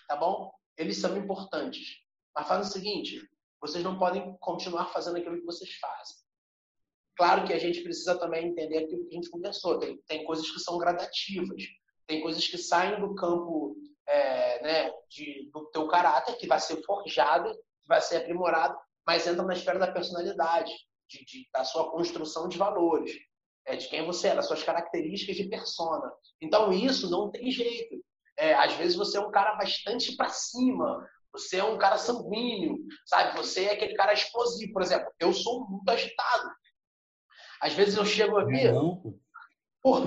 [SPEAKER 2] tá bom? Eles são importantes. Mas faz o seguinte, vocês não podem continuar fazendo aquilo que vocês fazem. Claro que a gente precisa também entender aquilo que a gente conversou. Tem, tem coisas que são gradativas, tem coisas que saem do campo é, né, de, do teu caráter, que vai ser forjado, que vai ser aprimorado, mas entra na esfera da personalidade, de, de, da sua construção de valores é, de quem você é, das suas características de persona. Então, isso não tem jeito. É, às vezes você é um cara bastante para cima, você é um cara sanguíneo, sabe? Você é aquele cara explosivo. Por exemplo, eu sou muito agitado. Às vezes eu chego aqui. Não, pô.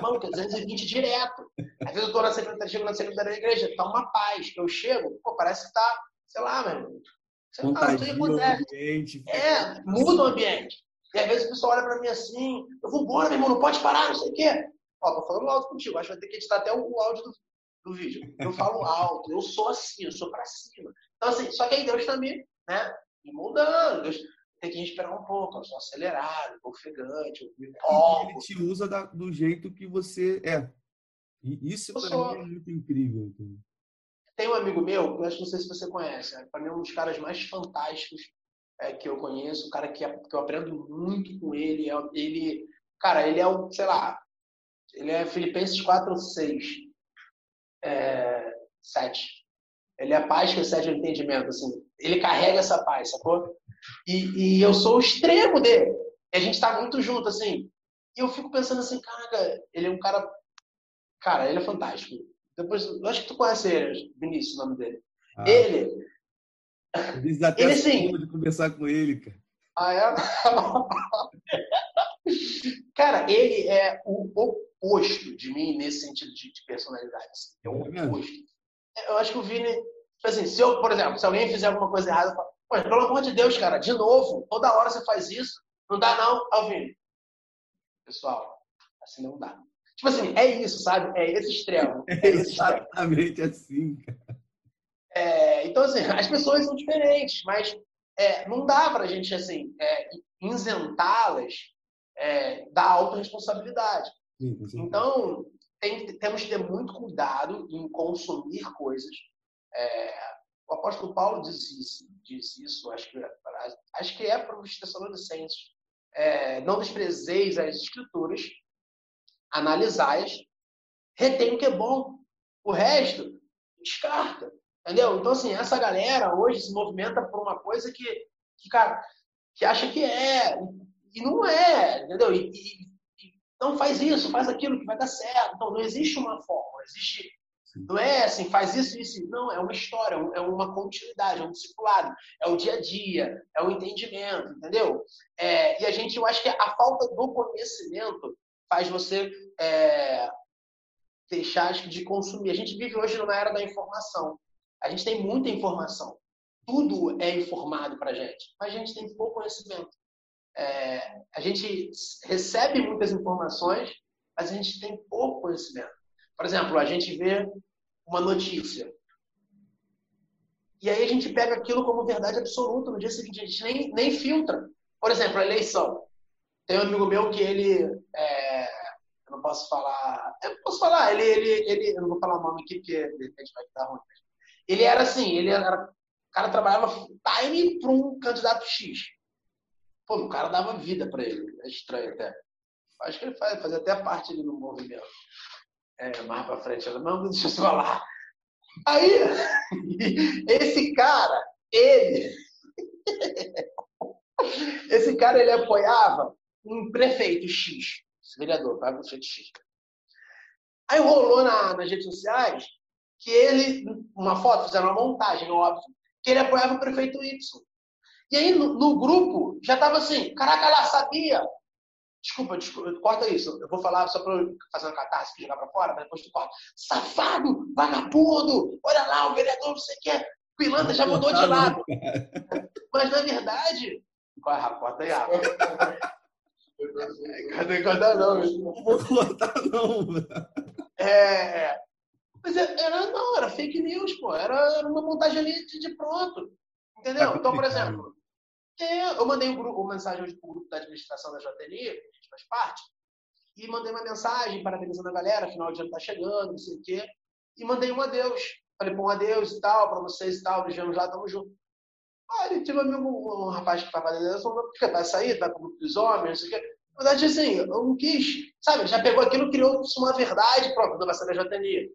[SPEAKER 2] mano, 220 direto. Às vezes eu tô na secretaria, chego na secretaria da igreja, tá uma paz. Eu chego, pô, parece que tá, sei lá, mano,
[SPEAKER 1] Contagia o ambiente.
[SPEAKER 2] É, muda o ambiente. E às vezes o pessoal olha pra mim assim, eu vou embora, meu irmão, não pode parar, não sei o quê. Ó, tô falando alto contigo, acho que vai ter que editar até o áudio do, do vídeo. Eu falo alto, eu sou assim, eu sou pra cima. Então, assim, só que aí Deus também, né, me mudando. Deus tem que esperar um pouco, eu sou acelerado, ofegante, eu me
[SPEAKER 1] empolgo. Ele te usa da, do jeito que você é. E isso para sou... mim é muito incrível. Então.
[SPEAKER 2] Tem um amigo meu, eu acho que não sei se você conhece, né? para mim é um dos caras mais fantásticos é, que eu conheço, um cara que, é, que eu aprendo muito com ele. É, ele, cara, ele é um, sei lá, ele é Filipenses 4 ou 6, é, 7. Ele é paz que excede o entendimento, assim. Ele carrega essa paz, sacou? E, e eu sou o extremo dele. E a gente tá muito junto, assim. E eu fico pensando assim, cara, ele é um cara. Cara, ele é fantástico. Depois, eu acho que tu conhece ele, Vinícius, o nome dele. Ah. Ele.
[SPEAKER 1] Eles até ele, assim, de conversar com ele, cara.
[SPEAKER 2] Ah, é? (laughs) cara, ele é o oposto de mim nesse sentido de, de personalidade. Assim. É o é oposto. Eu acho que o Vini, tipo assim, se eu, por exemplo, se alguém fizer alguma coisa errada, eu falo, Mas, pelo amor de Deus, cara, de novo, toda hora você faz isso, não dá não, Alvini. Pessoal, assim não dá. Tipo assim, é isso, sabe? É esse extremo. (laughs)
[SPEAKER 1] É, esse exatamente extremo. assim, cara.
[SPEAKER 2] É, então, assim, as pessoas são diferentes, mas é, não dá pra gente, assim, é, isentá-las é, da autorresponsabilidade. Então, tem, temos que ter muito cuidado em consumir coisas. É, o apóstolo Paulo diz isso, diz isso acho, que, acho que é para os Tessalonicenses. É, não desprezeis as escrituras, analisai-as, retém o que é bom. O resto, descarta. Entendeu? Então, assim, essa galera hoje se movimenta por uma coisa que, que cara, que acha que é, e não é, entendeu? E, e, não faz isso, faz aquilo que vai dar certo. Então, não existe uma forma, existe. Não é assim, faz isso, isso. Não, é uma história, é uma continuidade, é um discipulado, é o dia a dia, é o entendimento, entendeu? É, e a gente, eu acho que a falta do conhecimento faz você é, deixar de consumir. A gente vive hoje numa era da informação. A gente tem muita informação. Tudo é informado para gente, mas a gente tem pouco conhecimento é, a gente recebe muitas informações, mas a gente tem pouco conhecimento. Por exemplo, a gente vê uma notícia. E aí a gente pega aquilo como verdade absoluta no dia seguinte, a gente nem, nem filtra. Por exemplo, a eleição. Tem um amigo meu que ele. É, eu não posso falar. Eu posso falar, ele, ele, ele. Eu não vou falar o nome aqui, porque de repente vai dar ruim. Ele era assim, ele era. O cara trabalhava time para um candidato X. Pô, o cara dava vida para ele. É estranho até. Acho que ele faz, faz até parte ali no movimento. É, mais para frente. Não, deixa eu falar. Aí, (laughs) esse cara, ele. (laughs) esse cara, ele apoiava um prefeito X. Vereador, tá? Prefeito X. Aí rolou na, nas redes sociais que ele, uma foto, fizeram uma montagem, óbvio, que ele apoiava o prefeito Y. E aí, no, no grupo, já estava assim, caraca, lá, sabia? Desculpa, desculpa, corta isso. Eu vou falar só para fazer uma catarse e jogar para fora, mas depois tu corta. Safado, vagabundo, olha lá, o vereador, não sei o que. Pilantra já mudou de lado. Mas, na verdade... Corta aí, Rafa. (laughs) Cadê cortar não? Não
[SPEAKER 1] vou cortar não.
[SPEAKER 2] É... Mas é, era, não, era fake news, pô. Era, era uma montagem ali de, de pronto. Entendeu? Então, por exemplo, eu mandei um grupo, uma mensagem hoje para o grupo da administração da JNI, que a gente faz parte, e mandei uma mensagem parabenizando a galera, final de ano está chegando, não sei o quê, e mandei um adeus. Falei, bom, adeus e tal, para vocês e tal, nos vemos lá, tamo junto. Aí tive um amigo, um rapaz que estava ali, falou, vai sair, vai para o grupo dos homens, não sei o quê. Na verdade, assim, eu não quis, sabe? Já pegou aquilo, criou uma verdade, pronto, não vai ser da JNI.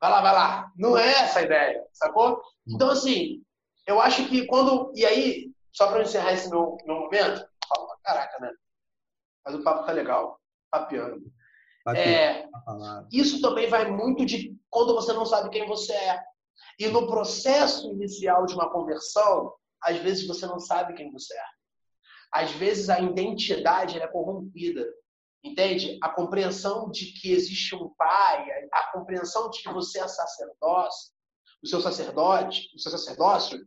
[SPEAKER 2] Vai lá, vai lá. Não é essa a ideia, sacou? Então, assim, eu acho que quando. E aí, só para encerrar esse meu, meu momento, falo pra caraca, né? Mas o papo tá legal, papiando. É, isso também vai muito de quando você não sabe quem você é. E no processo inicial de uma conversão, às vezes você não sabe quem você é. Às vezes a identidade é corrompida. Entende? A compreensão de que existe um pai, a compreensão de que você é sacerdócio, o seu sacerdote, o seu sacerdócio,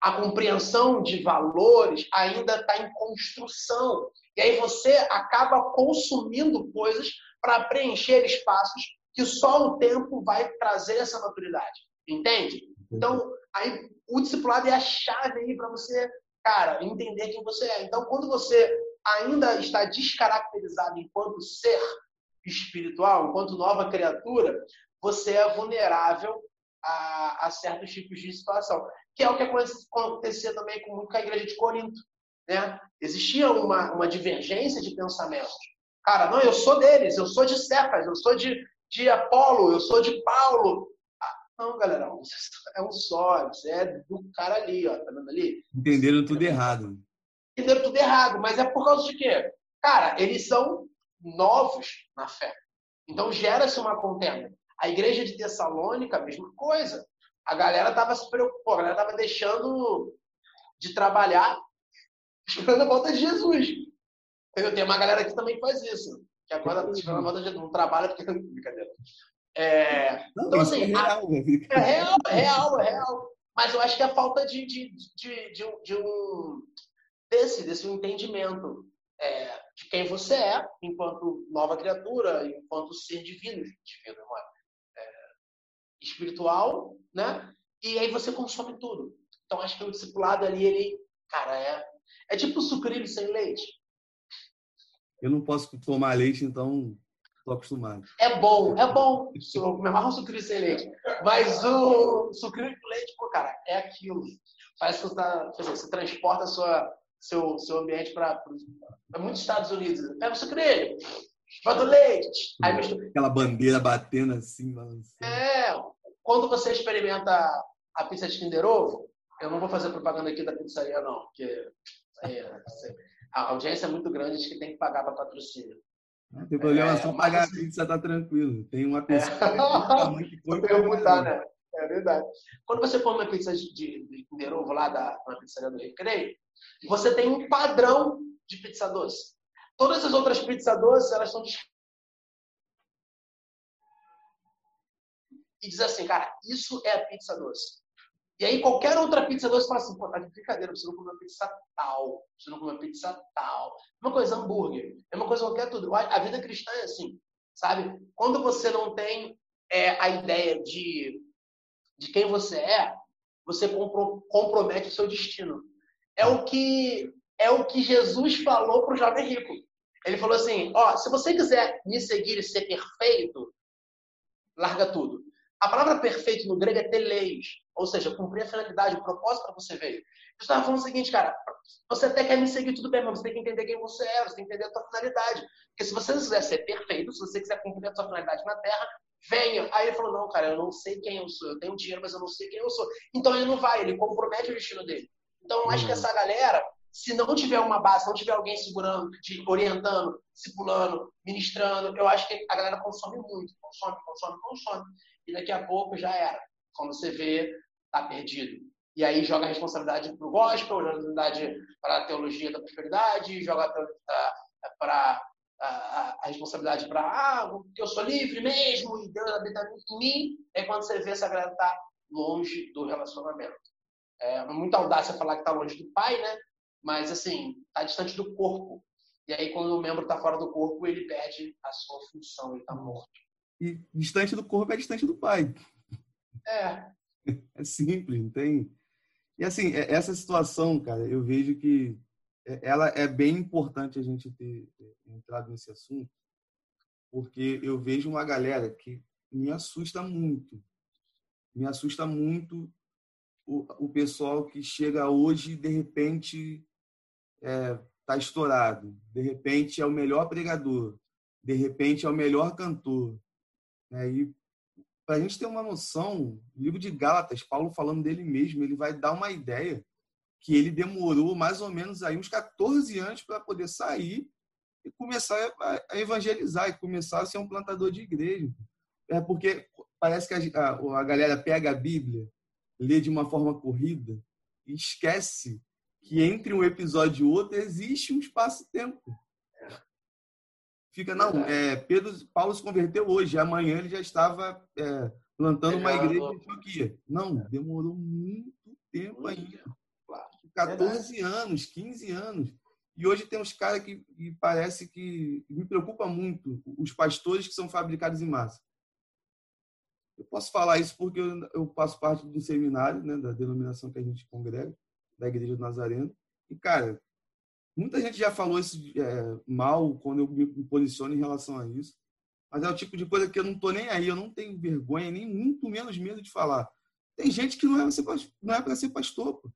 [SPEAKER 2] a compreensão de valores ainda está em construção. E aí você acaba consumindo coisas para preencher espaços que só o tempo vai trazer essa maturidade. Entende? Então, aí o discipulado é a chave aí para você, cara, entender quem você é. Então, quando você ainda está descaracterizado enquanto ser espiritual, enquanto nova criatura, você é vulnerável a, a certos tipos de situação. Que é o que acontecia também com, com a igreja de Corinto. Né? Existia uma, uma divergência de pensamentos. Cara, não, eu sou deles, eu sou de Cefas, eu sou de, de Apolo, eu sou de Paulo. Ah, não, galera, é um só, você é do cara ali, ó, tá vendo ali?
[SPEAKER 1] Entenderam tudo errado.
[SPEAKER 2] Entenderam tudo errado, mas é por causa de quê? Cara, eles são novos na fé. Então gera-se uma contenda. A igreja de Tessalônica, a mesma coisa. A galera estava se preocupando, a galera estava deixando de trabalhar (laughs) esperando a volta de Jesus. Eu tenho uma galera que também faz isso. Que agora está esperando a volta de Jesus. Não trabalha porque. (laughs) Brincadeira. É... Então, assim,
[SPEAKER 1] é real,
[SPEAKER 2] a... é real, é real, é real. Mas eu acho que é a falta de, de, de, de, de um desse, desse entendimento é, de quem você é, enquanto nova criatura, enquanto ser divino, divino espiritual, né? E aí você consome tudo. Então acho que o discipulado ali, ele, cara, é, é tipo sucrilho sem leite.
[SPEAKER 1] Eu não posso tomar leite, então estou acostumado.
[SPEAKER 2] É bom, é bom. Eu me amarro sucrilho sem leite. Mas o sucrilho com leite, pô, cara, é aquilo. Parece que você, tá, você transporta a sua, seu, seu ambiente para muitos Estados Unidos. Pega o sucrilho, bota o leite. Aí mistura.
[SPEAKER 1] Aquela bandeira batendo assim,
[SPEAKER 2] balançando. É, quando você experimenta a pizza de Kinder Ovo, eu não vou fazer propaganda aqui da pizzaria, não, porque é, a audiência é muito grande, acho que tem que pagar para patrocínio.
[SPEAKER 1] Não tem problema, é, só pagar a pizza tá tranquilo. Tem uma pessoa
[SPEAKER 2] é. que perguntar, (laughs) né? É verdade. Quando você come uma pizza de, de, Ovo lá da, na pizzaria do Recreio, você tem um padrão de pizza doce. Todas as outras pizzas doces, elas são e diz assim, cara, isso é a pizza doce. E aí qualquer outra pizza doce fala assim, pô, tá de brincadeira, você não come uma pizza tal, você não come uma pizza tal. Uma coisa hambúrguer, é uma coisa qualquer tudo. A vida cristã é assim, sabe? Quando você não tem é, a ideia de, de quem você é, você compromete o seu destino. É o que é o que Jesus falou para o jovem rico. Ele falou assim: ó, se você quiser me seguir e ser perfeito, larga tudo. A palavra perfeito no grego é teleis, ou seja, cumprir a finalidade, o propósito para você veio. Eu estava falando o seguinte, cara, você até quer me seguir, tudo bem, mas você tem que entender quem você é, você tem que entender a sua finalidade. Porque se você quiser ser perfeito, se você quiser cumprir a sua finalidade na Terra, venha. Aí ele falou, não, cara, eu não sei quem eu sou, eu tenho dinheiro, mas eu não sei quem eu sou. Então ele não vai, ele compromete o destino dele. Então, eu acho que uhum. essa galera, se não tiver uma base, se não tiver alguém segurando, de, orientando, discipulando, ministrando, eu acho que a galera consome muito, consome, consome, consome. E daqui a pouco já era. Quando você vê, tá perdido. E aí joga a responsabilidade para o gospel, joga a responsabilidade para a teologia da prosperidade, joga para a, a, responsabilidade para ah, porque eu sou livre mesmo e Deus habita em mim. É quando você vê essa galera tá longe do relacionamento. É muita audácia falar que está longe do pai, né? Mas, assim, está distante do corpo. E aí, quando o membro está fora do corpo, ele perde a sua função, ele está morto.
[SPEAKER 1] E distante do corpo é distante do pai.
[SPEAKER 2] É. (laughs)
[SPEAKER 1] É simples, não tem. E assim, é, essa situação, cara, eu vejo que é, ela é bem importante a gente ter entrado nesse assunto, porque eu vejo uma galera que me assusta muito. Me assusta muito o, o pessoal que chega hoje de repente está é, tá estourado, de repente é o melhor pregador, de repente é o melhor cantor. Né? E para a gente ter uma noção, o livro de Gálatas, Paulo falando dele mesmo, ele vai dar uma ideia que ele demorou mais ou menos aí uns 14 anos para poder sair e começar a evangelizar e começar a ser um plantador de igreja. É porque parece que a, a, a galera pega a Bíblia lê de uma forma corrida e esquece que entre um episódio e outro existe um espaço-tempo. Fica, não, é, Pedro, Paulo se converteu hoje, amanhã ele já estava é, plantando uma igreja em Antioquia. Não, demorou muito tempo ainda. 14 Verdade. anos, 15 anos. E hoje tem uns caras que, que parece que me preocupa muito, os pastores que são fabricados em massa. Eu posso falar isso porque eu, eu faço parte do seminário, né, da denominação que a gente congrega, da Igreja do Nazareno. E, cara, muita gente já falou isso é, mal quando eu me posiciono em relação a isso. Mas é o tipo de coisa que eu não estou nem aí, eu não tenho vergonha, nem muito menos medo de falar. Tem gente que não é, é para ser pastor. Pô.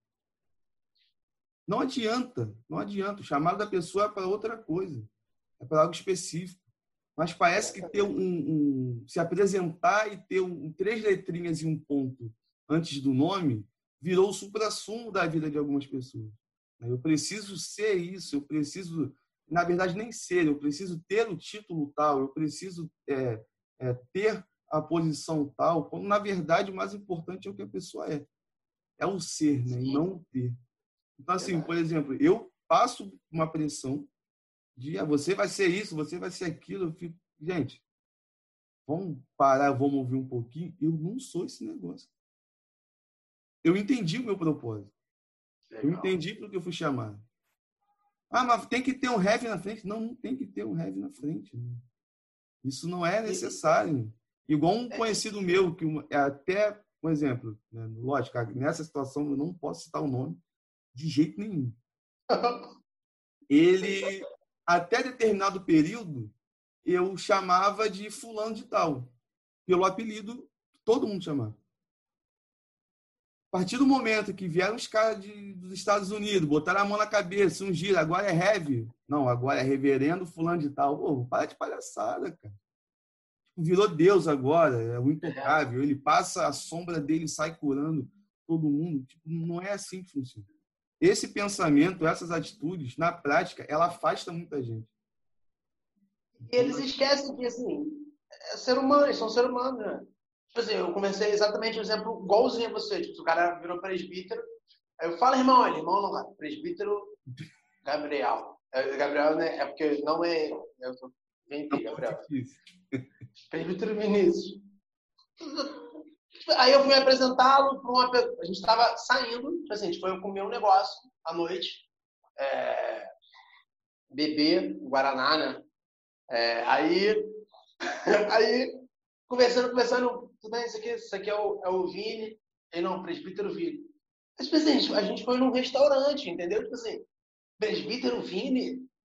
[SPEAKER 1] Não adianta, não adianta. O chamado da pessoa é para outra coisa, é para algo específico. Mas parece que ter um, um se apresentar e ter um, três letrinhas e um ponto antes do nome virou o supra-sumo da vida de algumas pessoas. Eu preciso ser isso, eu preciso, na verdade, nem ser, eu preciso ter o título tal, eu preciso é, é, ter a posição tal, quando na verdade o mais importante é o que a pessoa é. É o ser, né? e não o ter. Então, assim, por exemplo, eu passo uma pressão de ah, você vai ser isso, você vai ser aquilo. Eu fico, gente, vamos parar, vamos ouvir um pouquinho. Eu não sou esse negócio. Eu entendi o meu propósito. Legal. Eu entendi porque eu fui chamado. Ah, mas tem que ter um heavy na frente. Não, não tem que ter um heavy na frente. Isso não é necessário. Igual um é. conhecido meu, que é até, por exemplo, né, lógico, nessa situação eu não posso citar o nome de jeito nenhum. (laughs) Ele, até determinado período, eu chamava de fulano de tal, pelo apelido todo mundo chamava. A partir do momento que vieram os caras de, dos Estados Unidos, botaram a mão na cabeça, um giro, agora é heavy. Não, agora é reverendo fulano de tal. Pô, para de palhaçada, cara virou Deus agora, é o intocável. Ele passa a sombra dele sai curando todo mundo. Tipo, não é assim que funciona. Esse pensamento, essas atitudes, na prática, ela afasta muita gente.
[SPEAKER 2] Eles esquecem que, assim, é ser humano, eles são ser humano, né? Tipo assim, eu comecei exatamente um exemplo igualzinho a você. Tipo, o cara virou presbítero. Aí eu falo, irmão, ele, irmão não, presbítero Gabriel. É, Gabriel, né? É porque não é. Eu tô... Vem aqui, Gabriel. Presbítero Vinícius. Aí eu fui apresentá-lo para uma A gente estava saindo, tipo assim, a gente foi comer um negócio à noite, é, beber Guaraná, né? É, aí, (laughs) aí, conversando, conversando, tudo bem, isso aqui, isso aqui é o, é o Vini, e não, presbítero Vini. Mas, tipo assim, a gente foi num restaurante, entendeu? Tipo assim, presbítero Vini?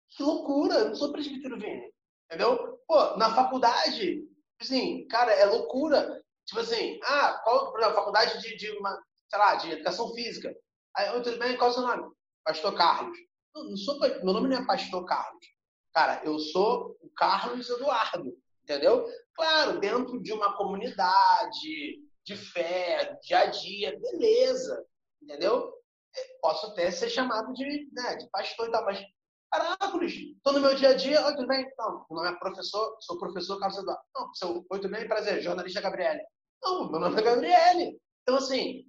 [SPEAKER 2] Que loucura, eu não sou presbítero Vini, entendeu? Pô, na faculdade, assim, cara, é loucura. Tipo assim, ah, qual, exemplo, faculdade de, de uma, sei lá, de educação física. Aí, tudo bem, qual é o seu nome? Pastor Carlos. Não, não sou, meu nome não é Pastor Carlos. Cara, eu sou o Carlos Eduardo, entendeu? Claro, dentro de uma comunidade de fé, dia a dia, beleza, entendeu? É, posso até ser chamado de, né, de pastor e tal, mas Caracoles, estou no meu dia a dia, oi, tudo bem? Não, meu nome é professor, sou professor Carlos Eduardo. Não, seu, oi, tudo bem? Prazer, jornalista Gabriele. Não, meu nome é Gabriele. Então, assim,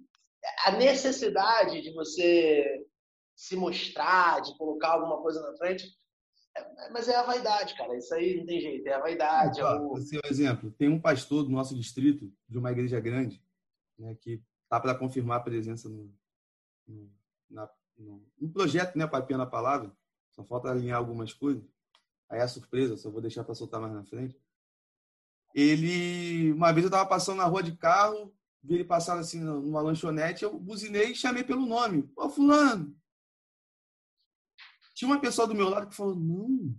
[SPEAKER 2] a necessidade de você se mostrar, de colocar alguma coisa na frente, é, mas é a vaidade, cara. Isso aí não tem jeito, é a vaidade.
[SPEAKER 1] é o... Você, um exemplo, tem um pastor do nosso distrito, de uma igreja grande, né, que tá para confirmar a presença no, no, na, no, no projeto, né, Papinha na Palavra, só falta alinhar algumas coisas. Aí é a surpresa, só vou deixar para soltar mais na frente. Ele, uma vez eu estava passando na rua de carro, vi ele passar assim numa lanchonete, eu buzinei e chamei pelo nome. Ô, fulano! Tinha uma pessoa do meu lado que falou, não,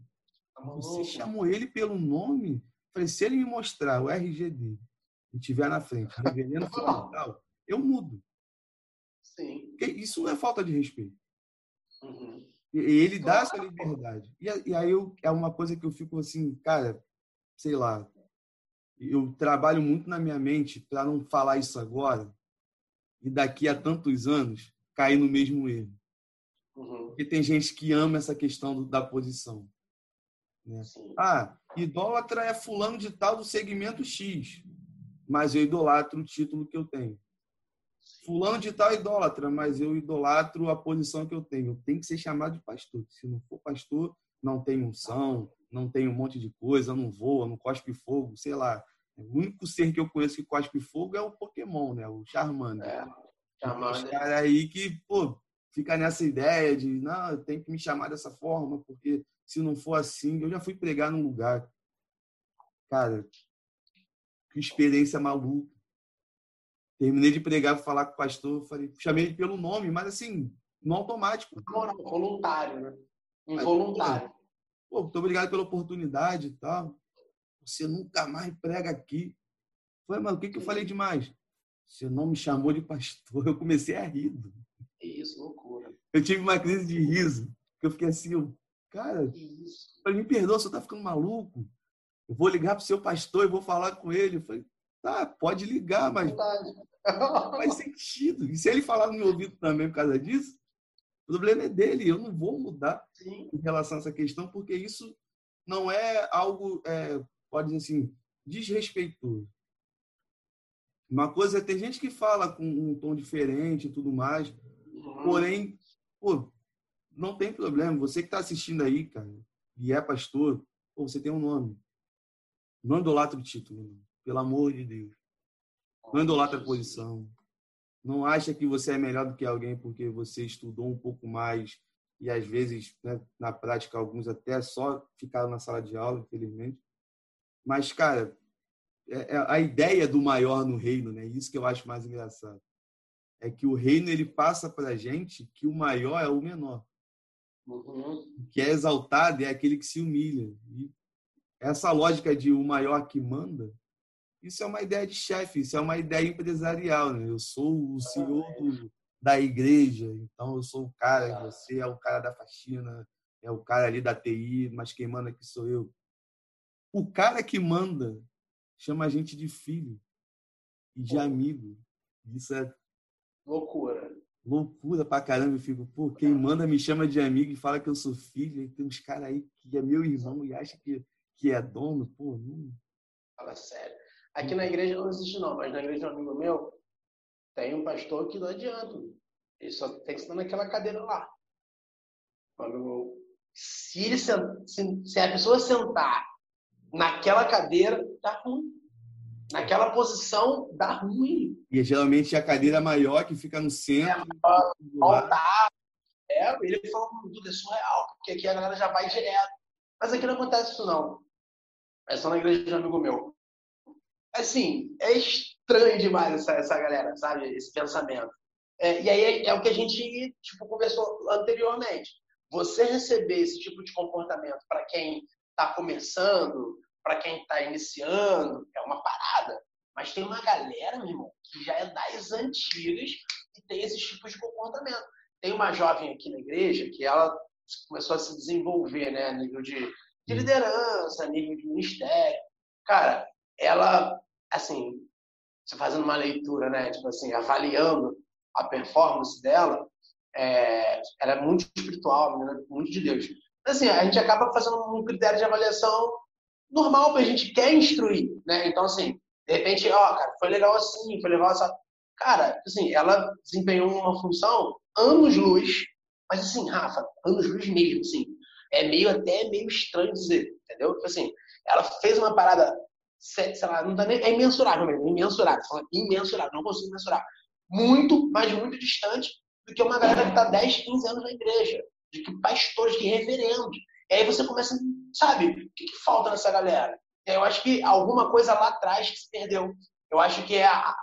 [SPEAKER 1] tá você chamou ele pelo nome? falei, se ele me mostrar o RG dele e tiver na frente, reverendo fundamental, eu mudo.
[SPEAKER 2] Sim.
[SPEAKER 1] Porque isso não é falta de respeito. Uhum. E ele dá essa liberdade. E, e aí eu, é uma coisa que eu fico assim, cara, sei lá. Eu trabalho muito na minha mente para não falar isso agora e daqui a tantos anos cair no mesmo erro. Uhum. Porque tem gente que ama essa questão do, da posição. Né? Ah, idólatra é fulano de tal do segmento X, mas eu idolatro o título que eu tenho. Fulano de tal é idólatra, mas eu idolatro a posição que eu tenho. Eu tenho que ser chamado de pastor. Se não for pastor, não tem unção, não tem um monte de coisa, não voa, não cospe fogo, sei lá. O único ser que eu conheço que cospe fogo é o Pokémon, né? O Charmander. É, Charmander. Os caras aí que, pô, fica nessa ideia de, não, tem que me chamar dessa forma, porque se não for assim, eu já fui pregar num lugar. Cara, que experiência maluca. Terminei de pregar, falar com o pastor, falei, chamei ele pelo nome, mas assim, no automático.
[SPEAKER 2] Não, voluntário, né? Involuntário.
[SPEAKER 1] Pô, muito obrigado pela oportunidade e tal. Você nunca mais prega aqui. Falei, mas o que, que eu falei demais? Você não me chamou de pastor. Eu comecei a rir.
[SPEAKER 2] Isso, loucura.
[SPEAKER 1] Eu tive uma crise de riso. Que eu fiquei assim, cara, falei, me perdoa, você tá ficando maluco. Eu vou ligar pro seu pastor e vou falar com ele. Eu falei, tá, pode ligar, mas não faz sentido. E se ele falar no meu ouvido também por causa disso, o problema é dele. Eu não vou mudar
[SPEAKER 2] Sim.
[SPEAKER 1] em relação a essa questão, porque isso não é algo, é, pode dizer assim, desrespeitoso. Uma coisa é, tem gente que fala com um tom diferente e tudo mais,
[SPEAKER 2] Uhum.
[SPEAKER 1] porém, pô, não tem problema. Você que está assistindo aí, cara, e é pastor, pô, você tem um nome. Não idolatra o título, pelo amor de Deus. Não idolatra a posição. Não acha que você é melhor do que alguém porque você estudou um pouco mais e às vezes, né, na prática, alguns até só ficaram na sala de aula, infelizmente. Mas, cara, é, é a ideia do maior no reino, né? Isso que eu acho mais engraçado. É que o reino ele passa para a gente que o maior é o menor.
[SPEAKER 2] Uhum.
[SPEAKER 1] O que é exaltado é aquele que se humilha. E essa lógica de o maior que manda, isso é uma ideia de chefe, isso é uma ideia empresarial. Né? Eu sou o senhor do, da igreja, então eu sou o cara, você é o cara da faxina, é o cara ali da TI, mas quem manda aqui sou eu. O cara que manda chama a gente de filho e de amigo. Isso é
[SPEAKER 2] Loucura.
[SPEAKER 1] loucura pra caramba. Eu fico, pô, quem manda me chama de amigo e fala que eu sou filho. E tem uns caras aí que é meu irmão e acha que, que é dono. Pô, não.
[SPEAKER 2] Fala sério. Aqui na igreja não existe não, mas na igreja de um amigo meu, tem um pastor que não adianta. Ele só tem que estar naquela cadeira lá. Se, ele, se, se a pessoa sentar naquela cadeira, dá ruim. Naquela posição, dá ruim.
[SPEAKER 1] E é geralmente a cadeira maior que fica no centro. lado.
[SPEAKER 2] Altar. É, ele falou, tudo é surreal, porque aqui a galera já vai direto. Mas aqui não acontece isso não. É só na igreja de um amigo meu. Assim, é estranho demais essa, essa galera, sabe? Esse pensamento. É, e aí é, é o que a gente tipo, conversou anteriormente. Você receber esse tipo de comportamento para quem está começando, para quem está iniciando, é uma parada. Mas tem uma galera, meu irmão, que já é das antigas e tem esses tipos de comportamento. Tem uma jovem aqui na igreja que ela começou a se desenvolver, né, a nível de, de liderança, a nível de ministério. Cara, ela, assim, você fazendo uma leitura, né, tipo assim, avaliando a performance dela, é, ela é muito espiritual, muito de Deus. Assim, a gente acaba fazendo um critério de avaliação normal, porque a gente quer instruir, né? Então, assim, de repente, ó, cara, foi legal assim, foi legal essa. Cara, assim, ela desempenhou uma função anos-luz, mas assim, Rafa, anos-luz mesmo, assim. É meio até meio estranho dizer, entendeu? Tipo assim, ela fez uma parada, sei lá, não tá nem, é imensurável mesmo, imensurável, imensurável, não consigo mensurar. Muito, mas muito distante do que uma galera que tá 10, 15 anos na igreja, de que pastores, que reverendos. E aí você começa, sabe, o que, que falta nessa galera? Eu acho que alguma coisa lá atrás que se perdeu. Eu acho que é a,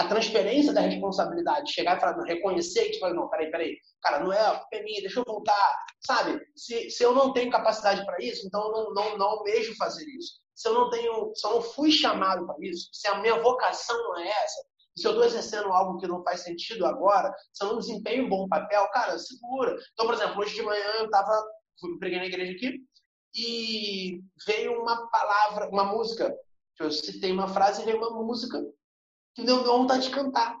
[SPEAKER 2] a transferência da responsabilidade, chegar e falar, não, reconhecer e te falar, não, peraí, peraí, cara, não é culpa é minha, deixa eu voltar, sabe? Se, se eu não tenho capacidade para isso, então eu não, não, não almejo fazer isso. Se eu não tenho, se eu não fui chamado para isso, se a minha vocação não é essa, se eu estou exercendo algo que não faz sentido agora, se eu não desempenho um bom papel, cara, segura. Então, por exemplo, hoje de manhã eu estava, preguei na igreja aqui, e veio uma palavra, uma música. Eu citei uma frase e veio uma música que deu vontade de cantar.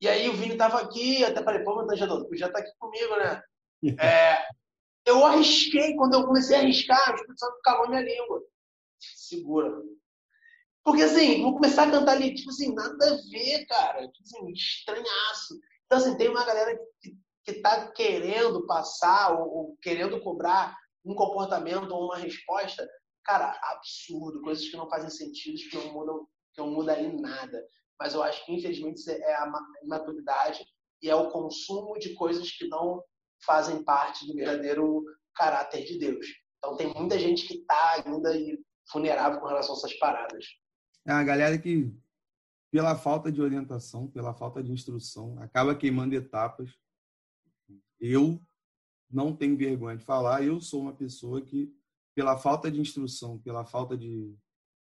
[SPEAKER 2] E aí o Vini estava aqui, até falei, pô, Tanjador, podia estar aqui comigo, né? (laughs) É, eu arrisquei, quando eu comecei a arriscar, o Espírito Santo calou minha língua. Segura. Porque assim, vou começar a cantar ali, tipo assim, nada a ver, cara. Tipo assim, estranhaço. Então, assim, tem uma galera que, que tá querendo passar ou, ou querendo cobrar um comportamento ou uma resposta, cara, absurdo, coisas que não fazem sentido, que não mudam, que não mudaria em nada. Mas eu acho que, infelizmente, é a ma- imaturidade e é o consumo de coisas que não fazem parte do verdadeiro caráter de Deus. Então tem muita gente que está ainda vulnerável com relação a essas paradas.
[SPEAKER 1] É a galera que, pela falta de orientação, pela falta de instrução, acaba queimando etapas. Eu não tenho vergonha de falar, eu sou uma pessoa que, pela falta de instrução, pela falta de,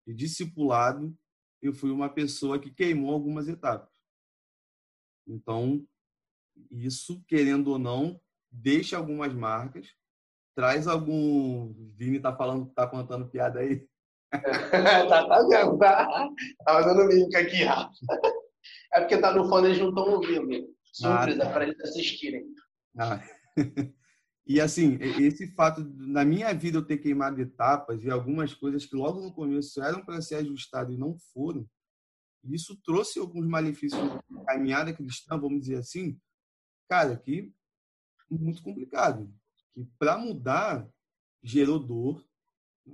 [SPEAKER 1] de discipulado, eu fui uma pessoa que queimou algumas etapas. Então, isso, querendo ou não, deixa algumas marcas, traz algum. Vini tá falando, tá contando piada aí. (laughs)
[SPEAKER 2] tá, tá vendo, tá? Tava dando link aqui, Rafa. É porque tá no fone, eles não estão ouvindo. Surpresa, ah, tá. para eles assistirem.
[SPEAKER 1] Ah. (laughs) E assim, esse fato, na minha vida, eu ter queimado etapas e algumas coisas que logo no começo eram para ser ajustadas e não foram, isso trouxe alguns malefícios na caminhada cristã, vamos dizer assim, cara, que muito complicado. Que para mudar gerou dor.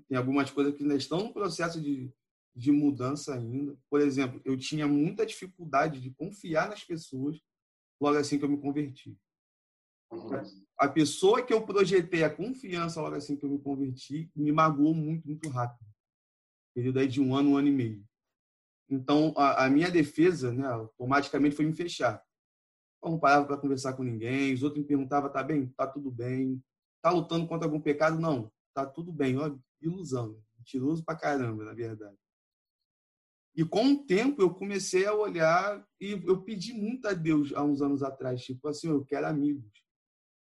[SPEAKER 1] Tem algumas coisas que ainda estão no processo de, de mudança ainda. Por exemplo, eu tinha muita dificuldade de confiar nas pessoas logo assim que eu me converti. Uhum. A pessoa que eu projetei a confiança logo assim que eu me converti me magoou muito, muito rápido. Período aí de um ano, um ano e meio. Então, a, a minha defesa, né, automaticamente foi me fechar. Eu não parava para conversar com ninguém, os outros me perguntavam, tá bem? Tá tudo bem. Tá lutando contra algum pecado? Não, tá tudo bem. Ó, ilusão. Mentiroso pra caramba, na verdade. E com o tempo eu comecei a olhar e eu pedi muito a Deus há uns anos atrás, tipo assim, eu quero amigos.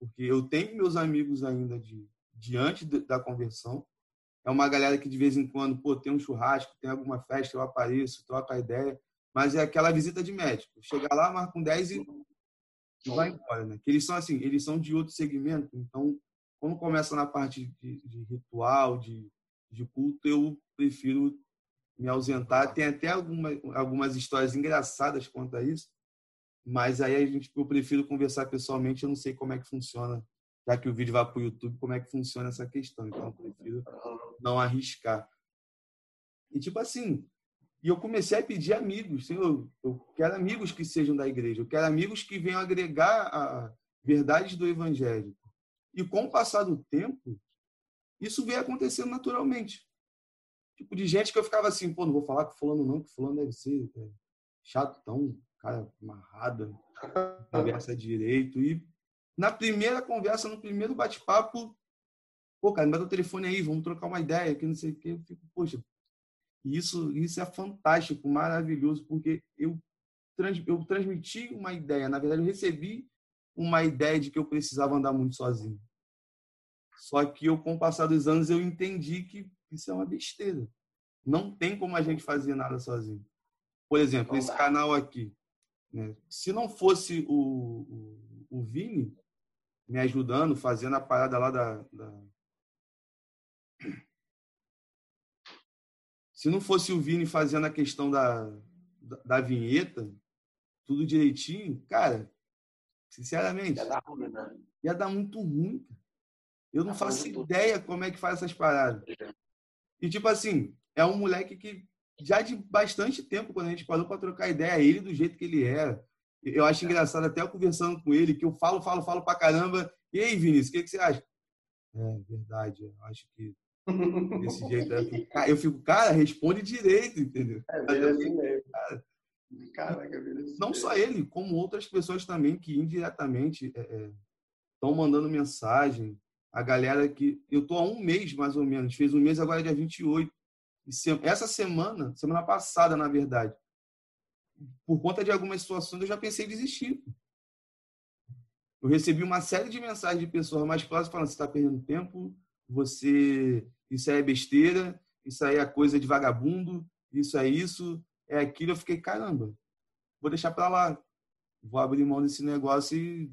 [SPEAKER 1] Porque eu tenho meus amigos ainda de diante da conversão, é uma galera que de vez em quando, pô, tem um churrasco, tem alguma festa, eu apareço, troco a ideia, mas é aquela visita de médico. Chega lá, marca um 10 e, e vai embora, né? Que eles são assim, eles são de outro segmento, então, quando começa na parte de, de ritual, de, de culto, eu prefiro me ausentar. Tem até alguma, algumas histórias engraçadas quanto a isso, mas aí a gente, eu prefiro conversar pessoalmente, eu não sei como é que funciona já que o vídeo vai para o YouTube, como é que funciona essa questão. Então, eu prefiro não arriscar. E, tipo assim, e eu comecei a pedir amigos. Senhor, eu quero amigos que sejam da igreja. Eu quero amigos que venham agregar a verdade do evangelho. E com o passar do tempo, isso veio acontecendo naturalmente. Tipo, de gente que eu ficava assim, pô, não vou falar com fulano não, que fulano deve ser é, chato, tão, cara, amarrado, conversa (laughs) direito. E na primeira conversa, no primeiro bate-papo, pô, cara, me dá o telefone aí, vamos trocar uma ideia, que não sei o quê. Eu fico, poxa, isso, isso é fantástico, maravilhoso, porque eu, trans, eu transmiti uma ideia, na verdade, eu recebi uma ideia de que eu precisava andar muito sozinho. Só que eu, com o passar dos anos, eu entendi que isso é uma besteira. Não tem como a gente fazer nada sozinho. Por exemplo, esse canal aqui. Né? Se não fosse o, o, o Vini, me ajudando, fazendo a parada lá da, da... Se não fosse o Vini fazendo a questão da, da, da vinheta, tudo direitinho, cara, sinceramente,
[SPEAKER 2] ia dar, ruim, né?
[SPEAKER 1] ia dar muito ruim. Eu não faço ideia como é que faz essas paradas. E, tipo assim, é um moleque que já de bastante tempo, quando a gente parou para trocar ideia, ele do jeito que ele era, eu acho engraçado até eu conversando com ele, que eu falo, falo, falo pra caramba. E aí, Vinícius, o que, que você acha? É verdade, eu acho que desse (laughs) jeito. Eu fico, eu fico, cara, responde direito, entendeu?
[SPEAKER 2] É, assim mesmo. Cara, Caraca,
[SPEAKER 1] não só ele, como outras pessoas também que indiretamente estão é, é mandando mensagem. A galera que. Eu tô há um mês, mais ou menos. Fez um mês agora, é dia 28. Essa semana, semana passada, na verdade, por conta de algumas situações, eu já pensei em desistir. Eu recebi uma série de mensagens de pessoas mais próximas falando: você está perdendo tempo, você isso aí é besteira, isso aí é coisa de vagabundo, isso é isso, é aquilo. Eu fiquei, caramba, vou deixar para lá. Vou abrir mão desse negócio e,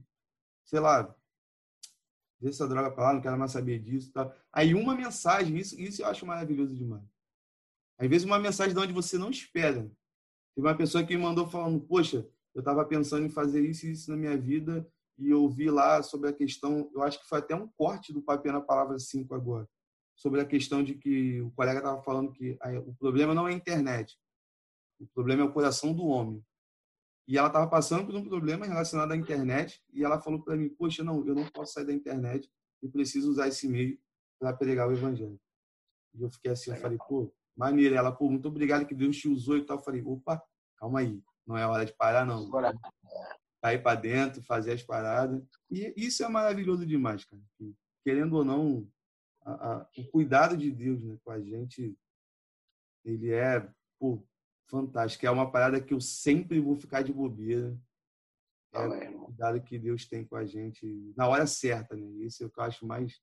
[SPEAKER 1] sei lá, deixa essa droga para lá, não quero mais saber disso. Tá? Aí uma mensagem, isso, isso eu acho maravilhoso demais. Às vezes uma mensagem de onde você não espera. Teve uma pessoa que me mandou falando, poxa, eu estava pensando em fazer isso e isso na minha vida e eu vi lá sobre a questão, eu acho que foi até um corte do papel na palavra 5 agora, sobre a questão de que o colega estava falando que o problema não é a internet, o problema é o coração do homem. E ela estava passando por um problema relacionado à internet e ela falou para mim: Poxa, não, eu não posso sair da internet e preciso usar esse meio para pregar o evangelho. E eu fiquei assim, eu falei: Pô, maneira. Ela, pô, muito obrigado que Deus te usou e tal. Eu falei: Opa, calma aí, não é hora de parar, não. Cair para dentro, fazer as paradas. E isso é maravilhoso demais, cara. Querendo ou não, a, a, o cuidado de Deus né, com a gente, ele é pô, fantástico. É uma parada que eu sempre vou ficar de bobeira. É o cuidado que Deus tem com a gente na hora certa, né? Isso é o que eu acho mais,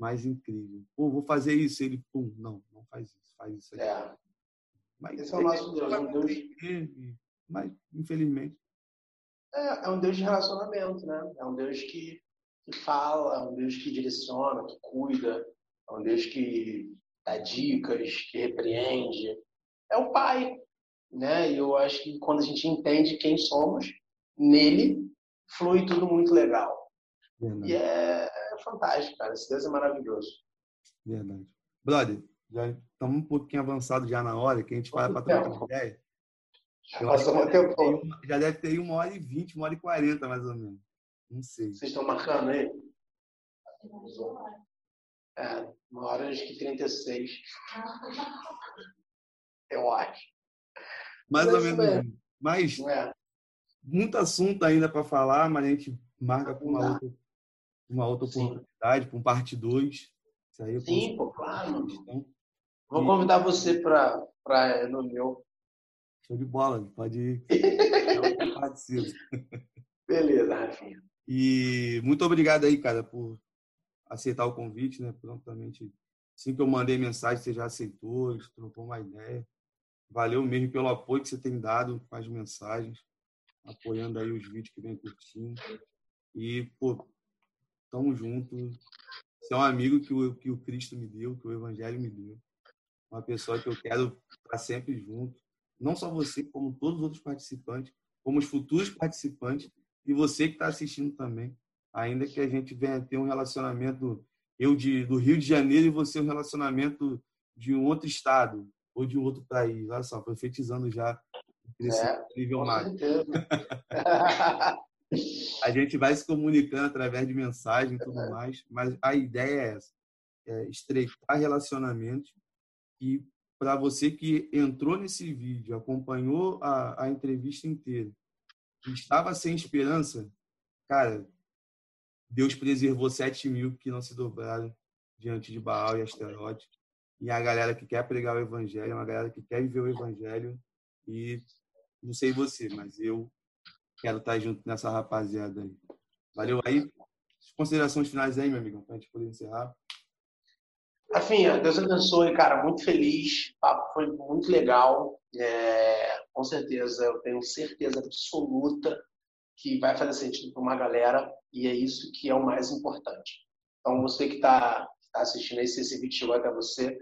[SPEAKER 1] mais incrível. Pô, vou fazer isso. Ele, pum, não, não faz isso, faz isso. Aí. É.
[SPEAKER 2] Mas Esse é o nosso Deus, um Deus.
[SPEAKER 1] Mas, infelizmente.
[SPEAKER 2] É, é um Deus de relacionamento, né? É um Deus que, que fala, é um Deus que direciona, que cuida, é um Deus que dá dicas, que repreende. É o Pai, né? E eu acho que quando a gente entende quem somos, nele flui tudo muito legal. Verdade. E é fantástico, cara. Esse Deus é maravilhoso.
[SPEAKER 1] Verdade. Brother, já estamos um pouquinho avançado já na hora, que a gente para para trocar uma ideia. Já, já, deve ter, já deve ter uma hora e vinte, uma hora e quarenta, mais ou menos. Não sei.
[SPEAKER 2] Vocês estão marcando aí? É, uma hora acho que 36. Eu acho.
[SPEAKER 1] Mais mas ou menos. Mas é. muito assunto ainda para falar, mas a gente marca para uma outra, uma outra oportunidade, para um parte 2.
[SPEAKER 2] Sim, pô, claro. Vou convidar você para no meu.
[SPEAKER 1] Show de bola, pode ir. Eu participo. (laughs)
[SPEAKER 2] Beleza, Rafinha.
[SPEAKER 1] E muito obrigado aí, cara, por aceitar o convite, né? Prontamente. Assim que eu mandei mensagem, você já aceitou, trocou uma ideia. Valeu mesmo pelo apoio que você tem dado com as mensagens, apoiando aí os vídeos que vem curtindo. E, pô, tamo junto. Você é um amigo que o, que o Cristo me deu, que o Evangelho me deu. Uma pessoa que eu quero estar sempre junto. Não só você, como todos os outros participantes, como os futuros participantes e você que está assistindo também. Ainda que a gente venha ter um relacionamento, eu de, do Rio de Janeiro e você um relacionamento de um outro estado, ou de um outro país. Olha só, profetizando já é, nível máximo. (laughs) a gente vai se comunicando através de mensagem e tudo é. mais, mas a ideia é essa: é estreitar relacionamentos e para você que entrou nesse vídeo, acompanhou a, a entrevista inteira, estava sem esperança, cara, Deus preservou sete mil que não se dobraram diante de Baal e Asterote e a galera que quer pregar o evangelho, uma galera que quer viver o evangelho e não sei você, mas eu quero estar junto nessa rapaziada aí. Valeu aí. Considerações finais aí, meu amigo, para a gente poder encerrar.
[SPEAKER 2] Rafinha, Deus abençoe, cara. Muito feliz. O papo foi muito legal. É, com certeza, eu tenho certeza absoluta que vai fazer sentido para uma galera e é isso que é o mais importante. Então, você que está tá assistindo aí, se esse vídeo chegou até você,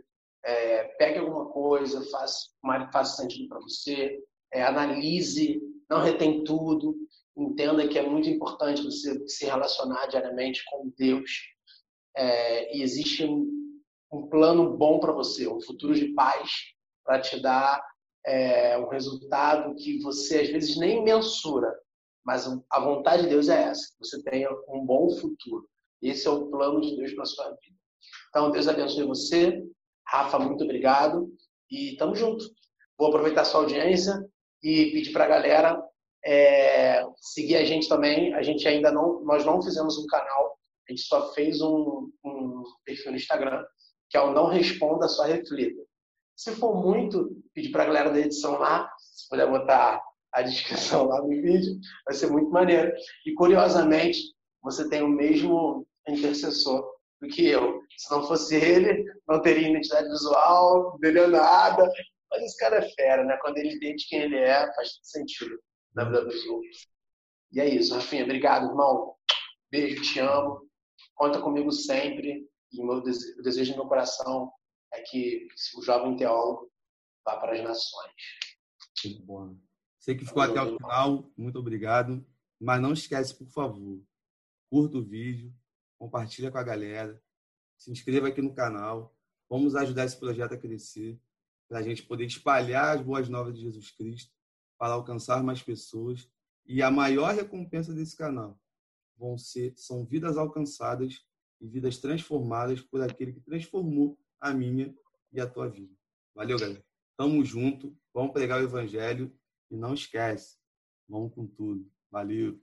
[SPEAKER 2] é, pegue alguma coisa, faça, faça sentido para você, é, analise, não retém tudo, entenda que é muito importante você se relacionar diariamente com Deus é, e existe um, um plano bom para você, um futuro de paz para te dar é, um resultado que você às vezes nem mensura, mas a vontade de Deus é essa, que você tenha um bom futuro. Esse é o plano de Deus para sua vida. Então, Deus abençoe você, Rafa, muito obrigado e tamo junto. Vou aproveitar sua audiência e pedir para a galera é, seguir a gente também. A gente ainda não, nós não fizemos um canal, a gente só fez um, um perfil no Instagram, que é o Não Responda, Só Reflita. Se for muito, pedir para a galera da edição lá, se puder botar a descrição lá no vídeo, vai ser muito maneiro. E curiosamente, você tem o mesmo intercessor do que eu. Se não fosse ele, não teria identidade visual, não teria nada. Mas esse cara é fera, né? Quando ele entende quem ele é, faz todo sentido na vida dos outros. E é isso, Rafinha. Obrigado, irmão. Beijo, te amo. Conta comigo sempre. E meu desejo, o desejo do meu coração é que o jovem teólogo vá para as nações.
[SPEAKER 1] Muito bom. Você que ficou até o final, muito obrigado. Mas não esquece, por favor, curta o vídeo, compartilha com a galera, se inscreva aqui no canal. Vamos ajudar esse projeto a crescer, para a gente poder espalhar as boas novas de Jesus Cristo, para alcançar mais pessoas E a maior recompensa desse canal vão ser são vidas alcançadas e vidas transformadas por aquele que transformou a minha e a tua vida. Valeu, galera. Tamo junto. Vamos pregar o evangelho e não esquece. Vamos com tudo. Valeu.